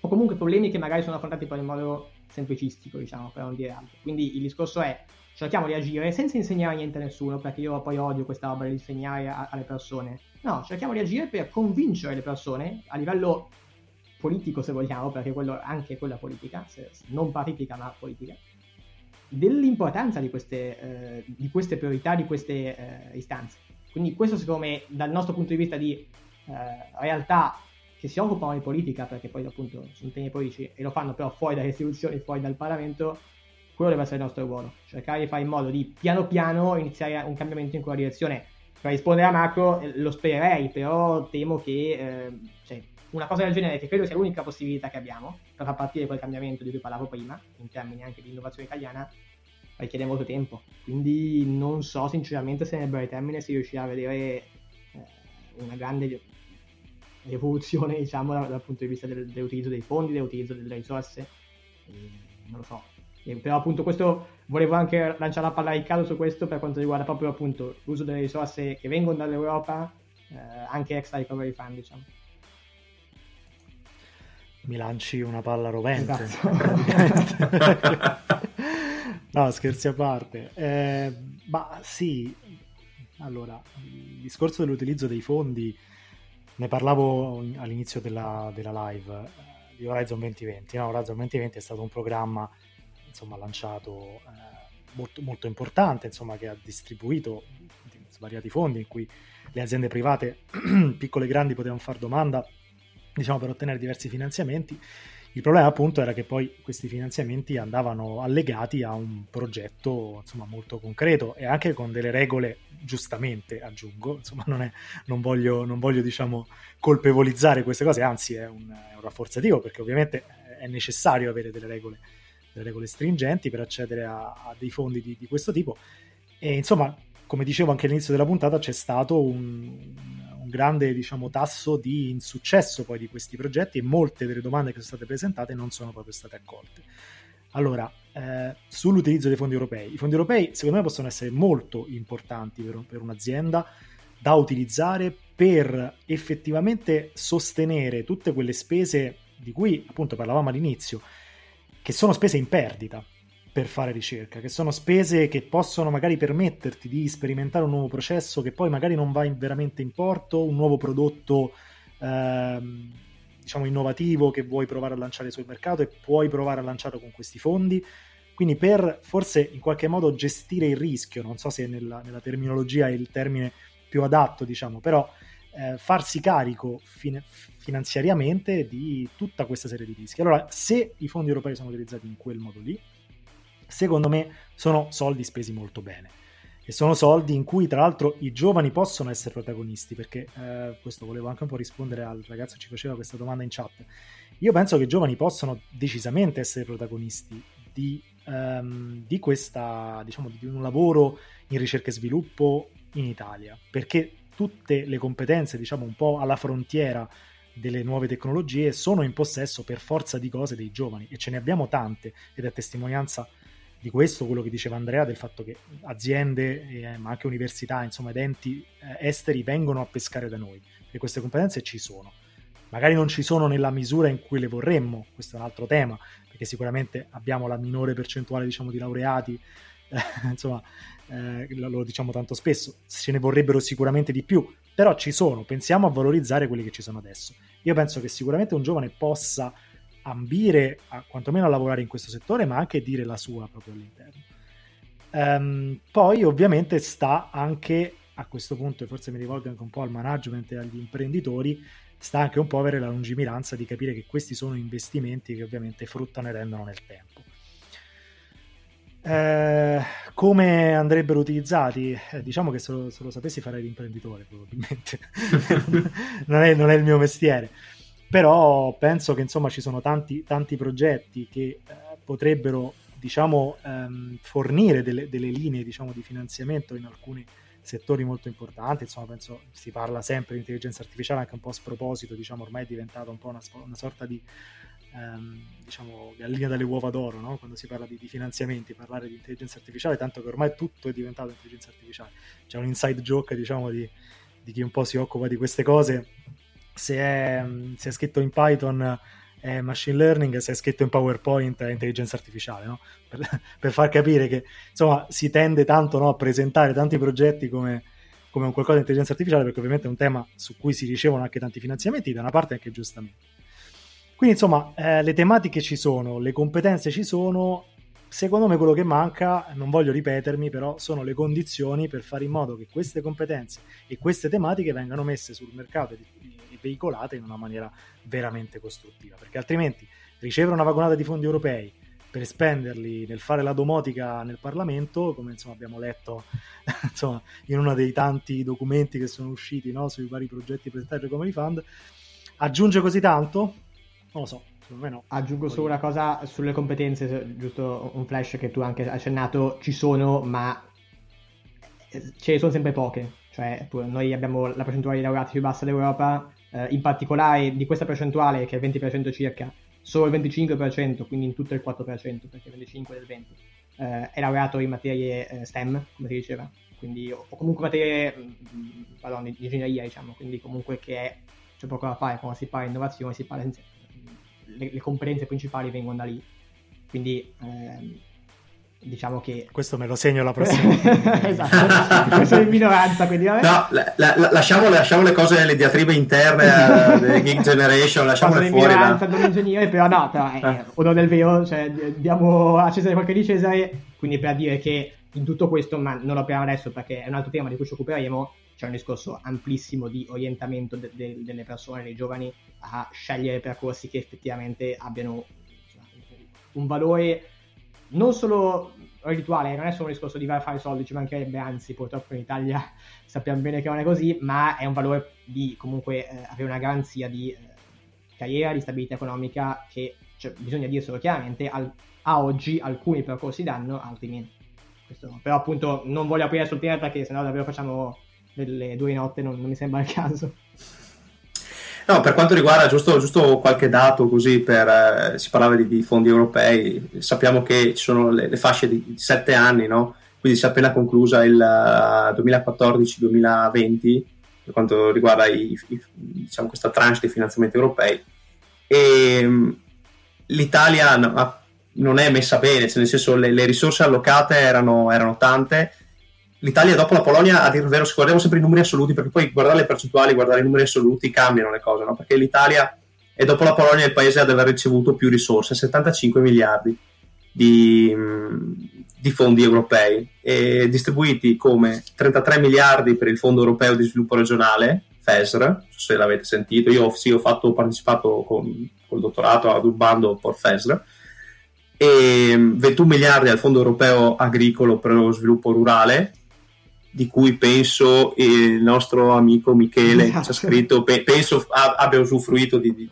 Speaker 2: o comunque problemi che magari sono affrontati poi in modo semplicistico, diciamo, per non dire altro. Quindi il discorso è cerchiamo di agire senza insegnare niente a nessuno, perché io poi odio questa roba di insegnare a, alle persone. No, cerchiamo di agire per convincere le persone a livello politico, se vogliamo, perché quello, anche quella politica, se, non partitica ma politica, dell'importanza di queste, eh, di queste priorità, di queste eh, istanze. Quindi questo secondo me, dal nostro punto di vista di eh, realtà che si occupano di politica, perché poi appunto sono temi politici e lo fanno però fuori dalle istituzioni, fuori dal Parlamento, quello deve essere il nostro ruolo. Cercare di fare in modo di piano piano iniziare un cambiamento in quella direzione. Per rispondere a Marco, eh, lo spererei, però temo che eh, cioè, una cosa del genere, che credo sia l'unica possibilità che abbiamo per far partire quel cambiamento di cui parlavo prima, in termini anche di innovazione italiana, richiede molto tempo. Quindi non so sinceramente se nel breve termine si riuscirà a vedere eh, una grande rivoluzione, diciamo, dal, dal, punto di vista del, dell'utilizzo dei fondi, dell'utilizzo delle risorse. E non lo so. E però appunto questo volevo anche lanciare la palla a Riccardo su questo per quanto riguarda proprio appunto l'uso delle risorse che vengono dall'Europa, eh, anche extra recovery fund, diciamo
Speaker 1: mi lanci una palla rovente. Esatto. no, scherzi a parte. Eh, ma sì, allora, il discorso dell'utilizzo dei fondi, ne parlavo all'inizio della, della live di Horizon 2020. No? Horizon 2020 è stato un programma insomma, lanciato eh, molto, molto importante, insomma, che ha distribuito svariati fondi in cui le aziende private, piccole e grandi, potevano fare domanda diciamo, per ottenere diversi finanziamenti. Il problema appunto era che poi questi finanziamenti andavano allegati a un progetto insomma, molto concreto e anche con delle regole, giustamente aggiungo, insomma non, è, non voglio, non voglio diciamo, colpevolizzare queste cose, anzi è un, è un, rafforzativo perché ovviamente è necessario avere delle regole, delle regole stringenti per accedere a, a dei fondi di, di, questo tipo e insomma come dicevo anche all'inizio della puntata c'è stato un, un grande diciamo, tasso di insuccesso poi di questi progetti e molte delle domande che sono state presentate non sono proprio state accolte. Allora, eh, sull'utilizzo dei fondi europei, i fondi europei secondo me possono essere molto importanti per, per un'azienda da utilizzare per effettivamente sostenere tutte quelle spese di cui appunto parlavamo all'inizio, che sono spese in perdita, per fare ricerca, che sono spese che possono magari permetterti di sperimentare un nuovo processo che poi magari non va in veramente in porto, un nuovo prodotto ehm, diciamo innovativo che vuoi provare a lanciare sul mercato e puoi provare a lanciarlo con questi fondi. Quindi per forse in qualche modo gestire il rischio, non so se nella, nella terminologia è il termine più adatto, diciamo, però eh, farsi carico fin- finanziariamente di tutta questa serie di rischi. Allora, se i fondi europei sono utilizzati in quel modo lì, secondo me sono soldi spesi molto bene. E sono soldi in cui, tra l'altro, i giovani possono essere protagonisti, perché eh, questo volevo anche un po' rispondere al ragazzo che ci faceva questa domanda in chat. Io penso che i giovani possano decisamente essere protagonisti di, um, di, questa, diciamo, di un lavoro in ricerca e sviluppo in Italia, perché tutte le competenze, diciamo, un po' alla frontiera delle nuove tecnologie sono in possesso per forza di cose dei giovani e ce ne abbiamo tante ed è testimonianza di questo, quello che diceva Andrea, del fatto che aziende, eh, ma anche università, insomma, ed enti eh, esteri vengono a pescare da noi, e queste competenze ci sono. Magari non ci sono nella misura in cui le vorremmo, questo è un altro tema, perché sicuramente abbiamo la minore percentuale, diciamo, di laureati, insomma, eh, lo diciamo tanto spesso, ce ne vorrebbero sicuramente di più, però ci sono, pensiamo a valorizzare quelli che ci sono adesso. Io penso che sicuramente un giovane possa ambire a, quantomeno a lavorare in questo settore, ma anche dire la sua proprio all'interno. Um, poi ovviamente sta anche a questo punto, e forse mi rivolgo anche un po' al management e agli imprenditori, sta anche un po' avere la lungimiranza di capire che questi sono investimenti che ovviamente fruttano e rendono nel tempo. Eh, come andrebbero utilizzati? Eh, diciamo che se lo, se lo, sapessi farei l'imprenditore probabilmente, non, è, non, è, il mio mestiere. Però penso che insomma ci sono tanti, tanti progetti che eh, potrebbero diciamo ehm, fornire delle, delle linee diciamo, di finanziamento in alcuni settori molto importanti. Insomma penso si parla sempre di intelligenza artificiale anche un po' a sproposito diciamo ormai è diventata un po' una, una sorta di ehm, diciamo, gallina dalle uova d'oro, no? quando si parla di, di, finanziamenti, parlare di intelligenza artificiale, tanto che ormai tutto è diventato intelligenza artificiale. C'è un inside joke, diciamo, di, di chi un po' si occupa di queste cose. Se è, se è scritto in Python è machine learning, se è scritto in PowerPoint è intelligenza artificiale, no? per, per, far capire che insomma si tende tanto no, a presentare tanti progetti come, come un qualcosa di intelligenza artificiale, perché ovviamente è un tema su cui si ricevono anche tanti finanziamenti, da una parte anche giustamente. Quindi insomma eh, le tematiche ci sono, le competenze ci sono, secondo me quello che manca, non voglio ripetermi, però sono le condizioni per fare in modo che queste competenze e queste tematiche vengano messe sul mercato e veicolate in una maniera veramente costruttiva, perché altrimenti ricevere una vagonata di fondi europei per spenderli nel fare la domotica nel Parlamento, come insomma, abbiamo letto insomma, in uno dei tanti documenti che sono usciti no, sui vari progetti presentati come Fund, aggiunge così tanto? Non lo so, No.
Speaker 2: Aggiungo solo una cosa sulle competenze, giusto un flash che tu anche hai accennato, ci sono, ma ce ne sono sempre poche. Cioè, noi abbiamo la percentuale di laureati più bassa d'Europa, eh, in particolare di questa percentuale, che è il 20% circa, solo il 25%, quindi in tutto il 4%, perché il 25% del 20%, eh, è laureato in materie eh, STEM, come si diceva, quindi, o comunque materie mh, mm, pardon, di ingegneria, diciamo, quindi comunque che è, c'è poco da fare, quando si parla di innovazione si parla insieme le, le competenze principali vengono da lì. Quindi ehm, diciamo che...
Speaker 1: Questo me lo segno la prossima.
Speaker 2: esatto, sono in minoranza, quindi vabbè.
Speaker 3: No, la, la, lasciamo, lasciamo, le cose, le diatribe interne delle Geek Generation, lasciamole fuori. Sono in
Speaker 2: minoranza, da... ingegnere, però no, però, eh, eh. onore del vero, cioè, diamo a Cesare qualche di Cesare, quindi per dire che in tutto questo, ma non lo apriamo adesso perché è un altro tema di cui ci occuperemo, c'è un discorso amplissimo di orientamento de- de- delle persone, dei giovani a scegliere percorsi che effettivamente abbiano un valore non solo rituale, non è solo un discorso di fare soldi, ci mancherebbe, anzi purtroppo in Italia sappiamo bene che non è così, ma è un valore di comunque eh, avere una garanzia di eh, carriera, di stabilità economica che cioè, bisogna dirselo chiaramente, al, a oggi alcuni percorsi danno, altri meno. Questo, però appunto non voglio aprire sul tema perché sennò davvero facciamo delle due notte non, non mi sembra il caso.
Speaker 3: No, per quanto riguarda giusto, giusto qualche dato così, per, eh, si parlava di, di, fondi europei, sappiamo che ci sono le, le fasce di, di sette anni, no? quindi si è appena conclusa il uh, eh, 2014-2020 per quanto riguarda i, i, diciamo, questa tranche di finanziamenti europei e um, l'Italia no, non è messa bene, cioè nel senso le, le risorse allocate erano, erano tante l'Italia dopo la Polonia, a dire il vero, se guardiamo sempre i numeri assoluti, perché poi guardare le percentuali, guardare i numeri assoluti cambiano le cose, no? Perché l'Italia è dopo la Polonia il paese ad aver ricevuto più risorse, 75 miliardi di, di fondi europei, distribuiti come 33 miliardi per il Fondo Europeo di Sviluppo Regionale, FESR, se l'avete sentito, io sì, ho, fatto, partecipato con, col dottorato ad un bando per FESR, e 21 miliardi al Fondo Europeo Agricolo per lo Sviluppo Rurale, di cui penso il nostro amico Michele esatto. ci ha scritto, pe- penso abbia usufruito di, di,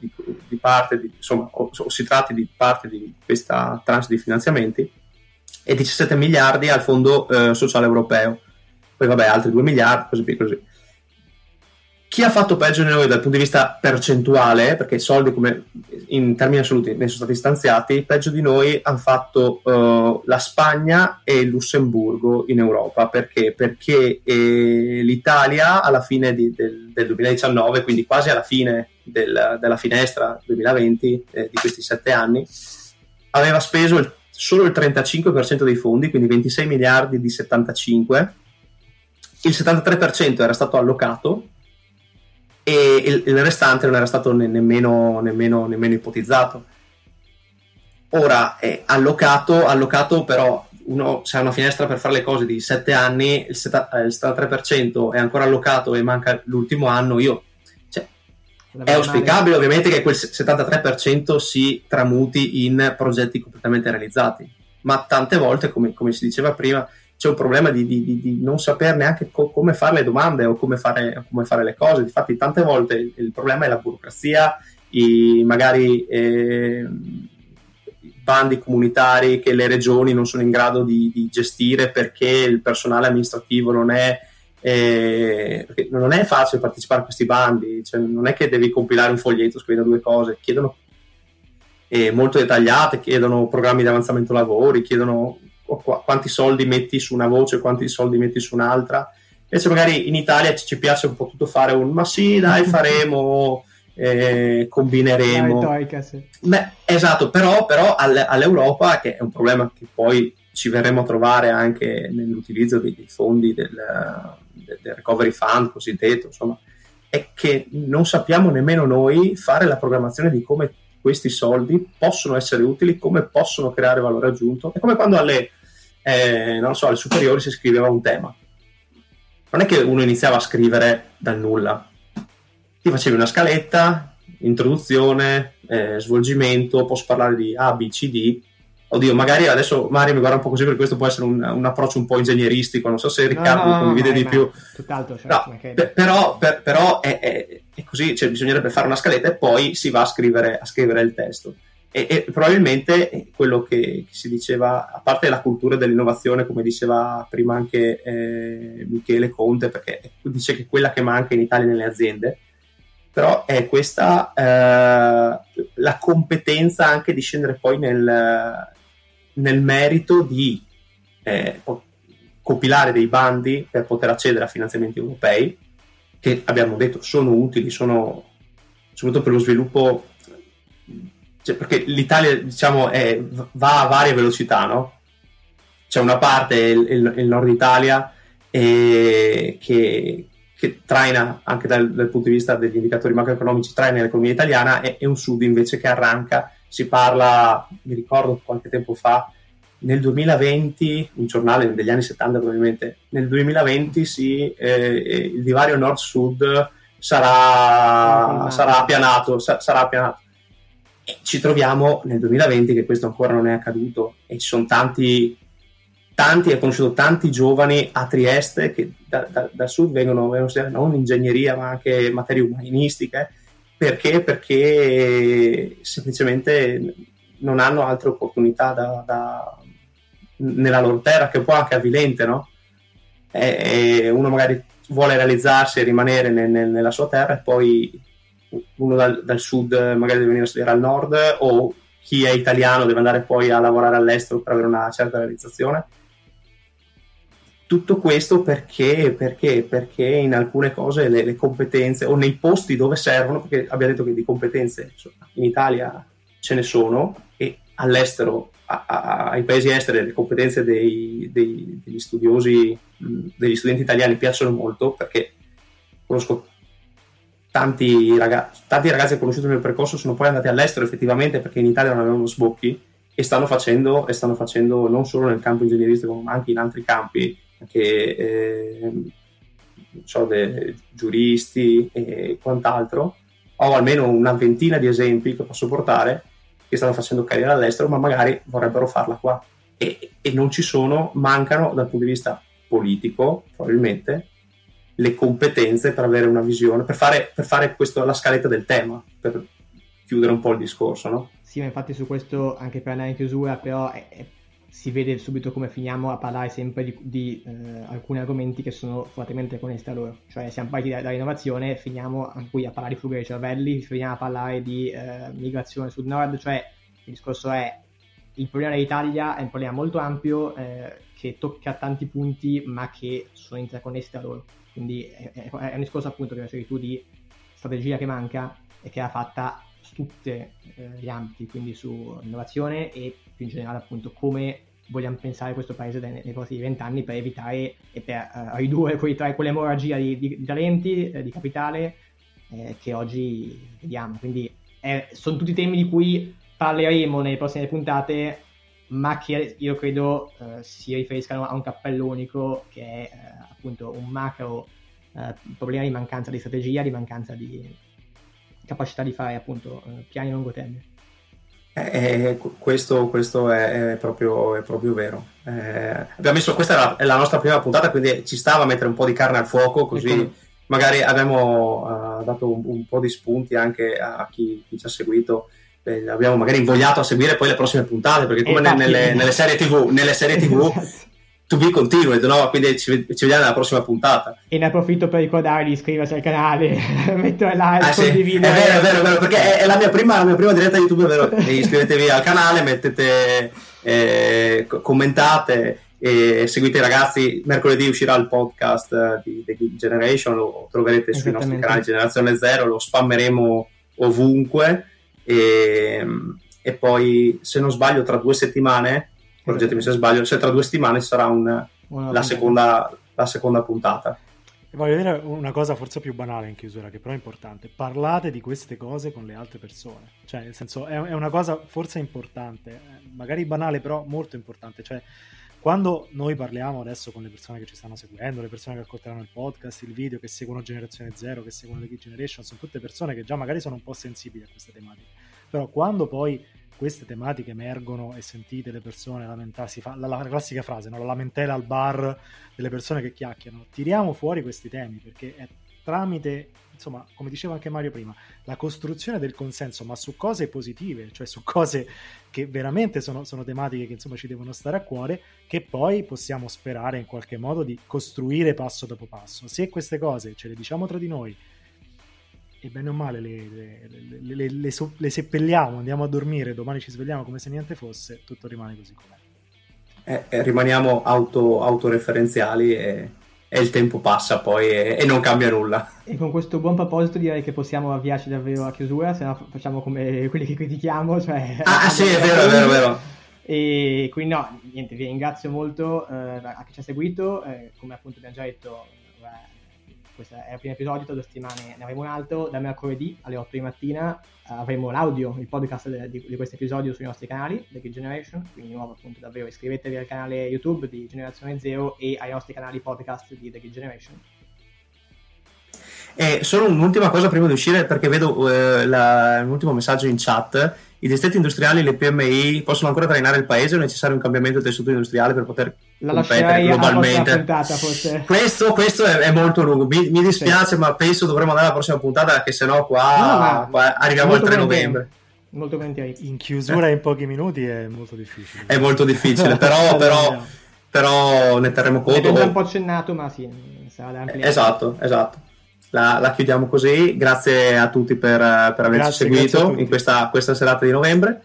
Speaker 3: di parte, di, insomma, o, o, si tratti di parte di questa tranche di finanziamenti, e 17 miliardi al Fondo eh, Sociale Europeo. Poi vabbè, altri 2 miliardi, così via, così chi ha fatto peggio di noi dal punto di vista percentuale, perché i soldi come in termini assoluti ne sono stati stanziati, peggio di noi hanno fatto uh, la Spagna e il Lussemburgo in Europa. Perché? Perché eh, l'Italia alla fine di, del, del, 2019, quindi quasi alla fine del, della finestra 2020 eh, di questi sette anni, aveva speso il, solo il 35% dei fondi, quindi 26 miliardi di 75. Il 73% era stato allocato e il, il restante non era stato ne, nemmeno, nemmeno, nemmeno, ipotizzato. Ora è allocato, allocato però uno se ha una finestra per fare le cose di 7 anni, il, seta, il 73% è ancora allocato e manca l'ultimo anno, io cioè, è auspicabile ovviamente che quel 73% si tramuti in progetti completamente realizzati, ma tante volte, come, come si diceva prima, c'è un problema di, di, di non sapere neanche co- come fare le domande o come fare, come fare, le cose. Infatti, tante volte il, problema è la burocrazia, i, magari eh, bandi comunitari che le regioni non sono in grado di, di gestire perché il personale amministrativo non è. Eh, non è facile partecipare a questi bandi, cioè non è che devi compilare un foglietto scrivendo due cose, chiedono eh, molto dettagliate, chiedono programmi di avanzamento lavori, chiedono quanti soldi metti su una voce, quanti soldi metti su un'altra. Invece magari in Italia ci, piace un po' tutto fare un ma sì, dai, faremo, eh, combineremo.
Speaker 2: Sì.
Speaker 3: Beh, esatto, però, però all- all'Europa, che è un problema che poi ci verremo a trovare anche nell'utilizzo dei, fondi del, del, recovery fund cosiddetto, insomma, è che non sappiamo nemmeno noi fare la programmazione di come questi soldi possono essere utili, come possono creare valore aggiunto. È come quando alle, eh, so, alle superiori si scriveva un tema. Non è che uno iniziava a scrivere dal nulla. Ti facevi una scaletta, introduzione, eh, svolgimento, posso parlare di A, B, C, D, Oddio, magari adesso Mario mi guarda un po' così perché questo può essere un, un approccio un po' ingegneristico, non so se Riccardo
Speaker 2: no, no,
Speaker 3: condivide
Speaker 2: no,
Speaker 3: di più.
Speaker 2: Tutt'altro, cioè,
Speaker 3: no, per, però, per, però è, è, è, così, cioè bisognerebbe fare una scaletta e poi si va a scrivere, a scrivere il testo. E, e, probabilmente quello che, che, si diceva, a parte la cultura dell'innovazione, come diceva prima anche eh, Michele Conte, perché dice che è quella che manca in Italia nelle aziende, però è questa eh, la competenza anche di scendere poi nel, nel merito di eh, compilare dei bandi per poter accedere a finanziamenti europei, che abbiamo detto sono utili, sono soprattutto per lo sviluppo, cioè perché l'Italia diciamo è, va a varie velocità, no? C'è una parte, il, il, il nord Italia, eh, che, che, traina anche dal, dal, punto di vista degli indicatori macroeconomici, traina l'economia italiana, e, e un sud invece che arranca si parla, mi ricordo qualche tempo fa, nel 2020, un giornale degli anni 70 probabilmente, nel 2020 sì, eh, il divario nord-sud sarà, sarà appianato, sa, sarà appianato. E ci troviamo nel 2020 che questo ancora non è accaduto e ci sono tanti, tanti, ho conosciuto tanti giovani a Trieste che da, da, dal sud vengono, vengono non ingegneria ma anche materie umanistiche perché? Perché semplicemente non hanno altre opportunità da, da, nella loro terra, che po' anche avvilente, no? E, e uno magari vuole realizzarsi e rimanere nel, nel, nella sua terra e poi uno dal, dal, sud magari deve venire a studiare al nord o chi è italiano deve andare poi a lavorare all'estero per avere una certa realizzazione tutto questo perché, perché, perché in alcune cose le, le, competenze o nei posti dove servono, perché abbiamo detto che di competenze in Italia ce ne sono e all'estero, a, a, ai paesi esteri, le competenze dei, dei, degli studiosi, degli studenti italiani piacciono molto perché conosco tanti ragazzi, tanti ragazzi che ho conosciuto nel mio percorso sono poi andati all'estero effettivamente perché in Italia non avevano sbocchi e stanno facendo, e stanno facendo non solo nel campo ingegneristico ma anche in altri campi anche eh, so, de, giuristi e quant'altro, ho almeno una ventina di esempi che posso portare che stanno facendo carriera all'estero, ma magari vorrebbero farla qua. E, e non ci sono, mancano dal punto di vista politico, probabilmente, le competenze per avere una visione, per fare, per fare questo, la scaletta del tema, per chiudere un po' il discorso, no?
Speaker 2: Sì, ma infatti su questo, anche per andare in chiusura, però è, è si vede subito come finiamo a parlare sempre di, di eh, alcuni argomenti che sono fortemente connessi a loro. Cioè siamo partiti dall'innovazione, finiamo qui a parlare di fuga dei cervelli, finiamo a parlare di eh, migrazione sud-nord, cioè il discorso è il problema dell'Italia è un problema molto ampio eh, che tocca tanti punti ma che sono interconnessi tra loro. Quindi è, è, è un discorso appunto che dicevi tu di strategia che manca e che va fatta su tutti eh, gli ambiti, quindi su innovazione e più in generale appunto come vogliamo pensare questo paese nei, nei prossimi vent'anni per evitare e per uh, ridurre quei, quell'emorragia di, di, di talenti, eh, di capitale eh, che oggi vediamo. Quindi eh, sono tutti temi di cui parleremo nelle prossime puntate, ma che io credo uh, si riferiscano a un cappello unico che è uh, appunto un macro problema di mancanza di strategia, di mancanza di capacità di fare appunto piani a lungo termine.
Speaker 3: Eh, eh questo, questo è, è, proprio, è, proprio, vero. Eh, messo, questa è la, è la, nostra prima puntata, quindi ci stava a mettere un po' di carne al fuoco, così ecco. magari abbiamo uh, dato un, un, po' di spunti anche a chi, chi ci ha seguito. Eh, abbiamo magari invogliato a seguire poi le prossime puntate, perché come esatto. nelle, nelle, serie TV, nelle serie TV to be continued, no? Quindi ci, ci, vediamo nella prossima puntata.
Speaker 2: E ne approfitto per ricordare di iscriversi al canale, mettere like,
Speaker 3: ah, sì. condividere. È vero, è vero, è vero, perché è la mia prima, la mia prima diretta YouTube, è vero. Iscrivetevi al canale, mettete, eh, commentate e seguite i ragazzi. Mercoledì uscirà il podcast di The Generation, lo troverete sui nostri canali Generazione Zero, lo spammeremo ovunque. E, e poi, se non sbaglio, tra due settimane correggetemi se sbaglio, se tra due settimane sarà un, la, seconda, la seconda puntata.
Speaker 1: E voglio dire una cosa forse più banale in chiusura, che però è importante. Parlate di queste cose con le altre persone. Cioè, nel senso, è, è una cosa forse importante, eh, magari banale, però molto importante. Cioè, quando noi parliamo adesso con le persone che ci stanno seguendo, le persone che ascolteranno il podcast, il video, che seguono Generazione Zero, che seguono The Kid Generation, sono tutte persone che già magari sono un po' sensibili a queste tematiche. Però quando poi queste tematiche emergono e sentite le persone lamentarsi, fa, la, la, classica frase, no? la lamentela al bar delle persone che chiacchierano, tiriamo fuori questi temi perché è tramite, insomma, come diceva anche Mario prima, la costruzione del consenso, ma su cose positive, cioè su cose che veramente sono, sono tematiche che insomma ci devono stare a cuore, che poi possiamo sperare in qualche modo di costruire passo dopo passo. Se queste cose ce le diciamo tra di noi, e bene o male le, le, le, le, seppelliamo, andiamo a dormire, domani ci svegliamo come se niente fosse, tutto rimane così com'è.
Speaker 3: Eh, eh, rimaniamo auto, autoreferenziali e, e, il tempo passa poi e, e, non cambia nulla.
Speaker 2: E con questo buon proposito direi che possiamo avviarci davvero a chiusura, se no facciamo come quelli che critichiamo. Cioè,
Speaker 3: ah, sì, è vero, è vero, è vero.
Speaker 2: E quindi no, niente, vi ringrazio molto eh, a chi ci ha seguito, eh, come appunto abbiamo già detto questo è il primo episodio, tra due settimane ne avremo un altro, da mercoledì alle 8 di mattina avremo l'audio, il podcast di, di questo episodio sui nostri canali, The Kid Generation, quindi di nuovo appunto davvero iscrivetevi al canale YouTube di Generazione Zero e ai nostri canali podcast di The Kid Generation.
Speaker 3: E solo un'ultima cosa prima di uscire, perché vedo eh, la, un ultimo messaggio in chat. I distretti industriali, le PMI possono ancora trainare il paese o è necessario un cambiamento del tessuto industriale per poter la competere globalmente?
Speaker 2: Puntata,
Speaker 3: questo, questo è, è, molto lungo. Mi, mi dispiace, sì. ma penso dovremmo andare alla prossima puntata, perché sennò qua, no, qua arriviamo al 3 novembre.
Speaker 2: Molto volentieri.
Speaker 1: In chiusura in pochi minuti è molto difficile.
Speaker 3: È molto difficile, però, però, però ne terremo conto.
Speaker 2: È un po' accennato, ma sì.
Speaker 3: Esatto, esatto la, la, chiudiamo così. Grazie a tutti per, per averci grazie, seguito grazie in questa, questa, serata di novembre.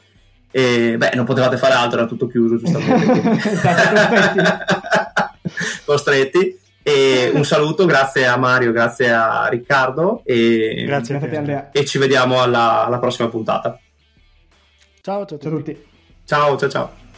Speaker 3: E beh, non potevate fare altro, era tutto chiuso, giustamente. Costretti. E un saluto, grazie a Mario, grazie a Riccardo. E,
Speaker 2: grazie, grazie a Andrea.
Speaker 3: E ci vediamo alla, alla prossima puntata.
Speaker 1: Ciao, ciao, ciao a tutti.
Speaker 3: Ciao, ciao, ciao.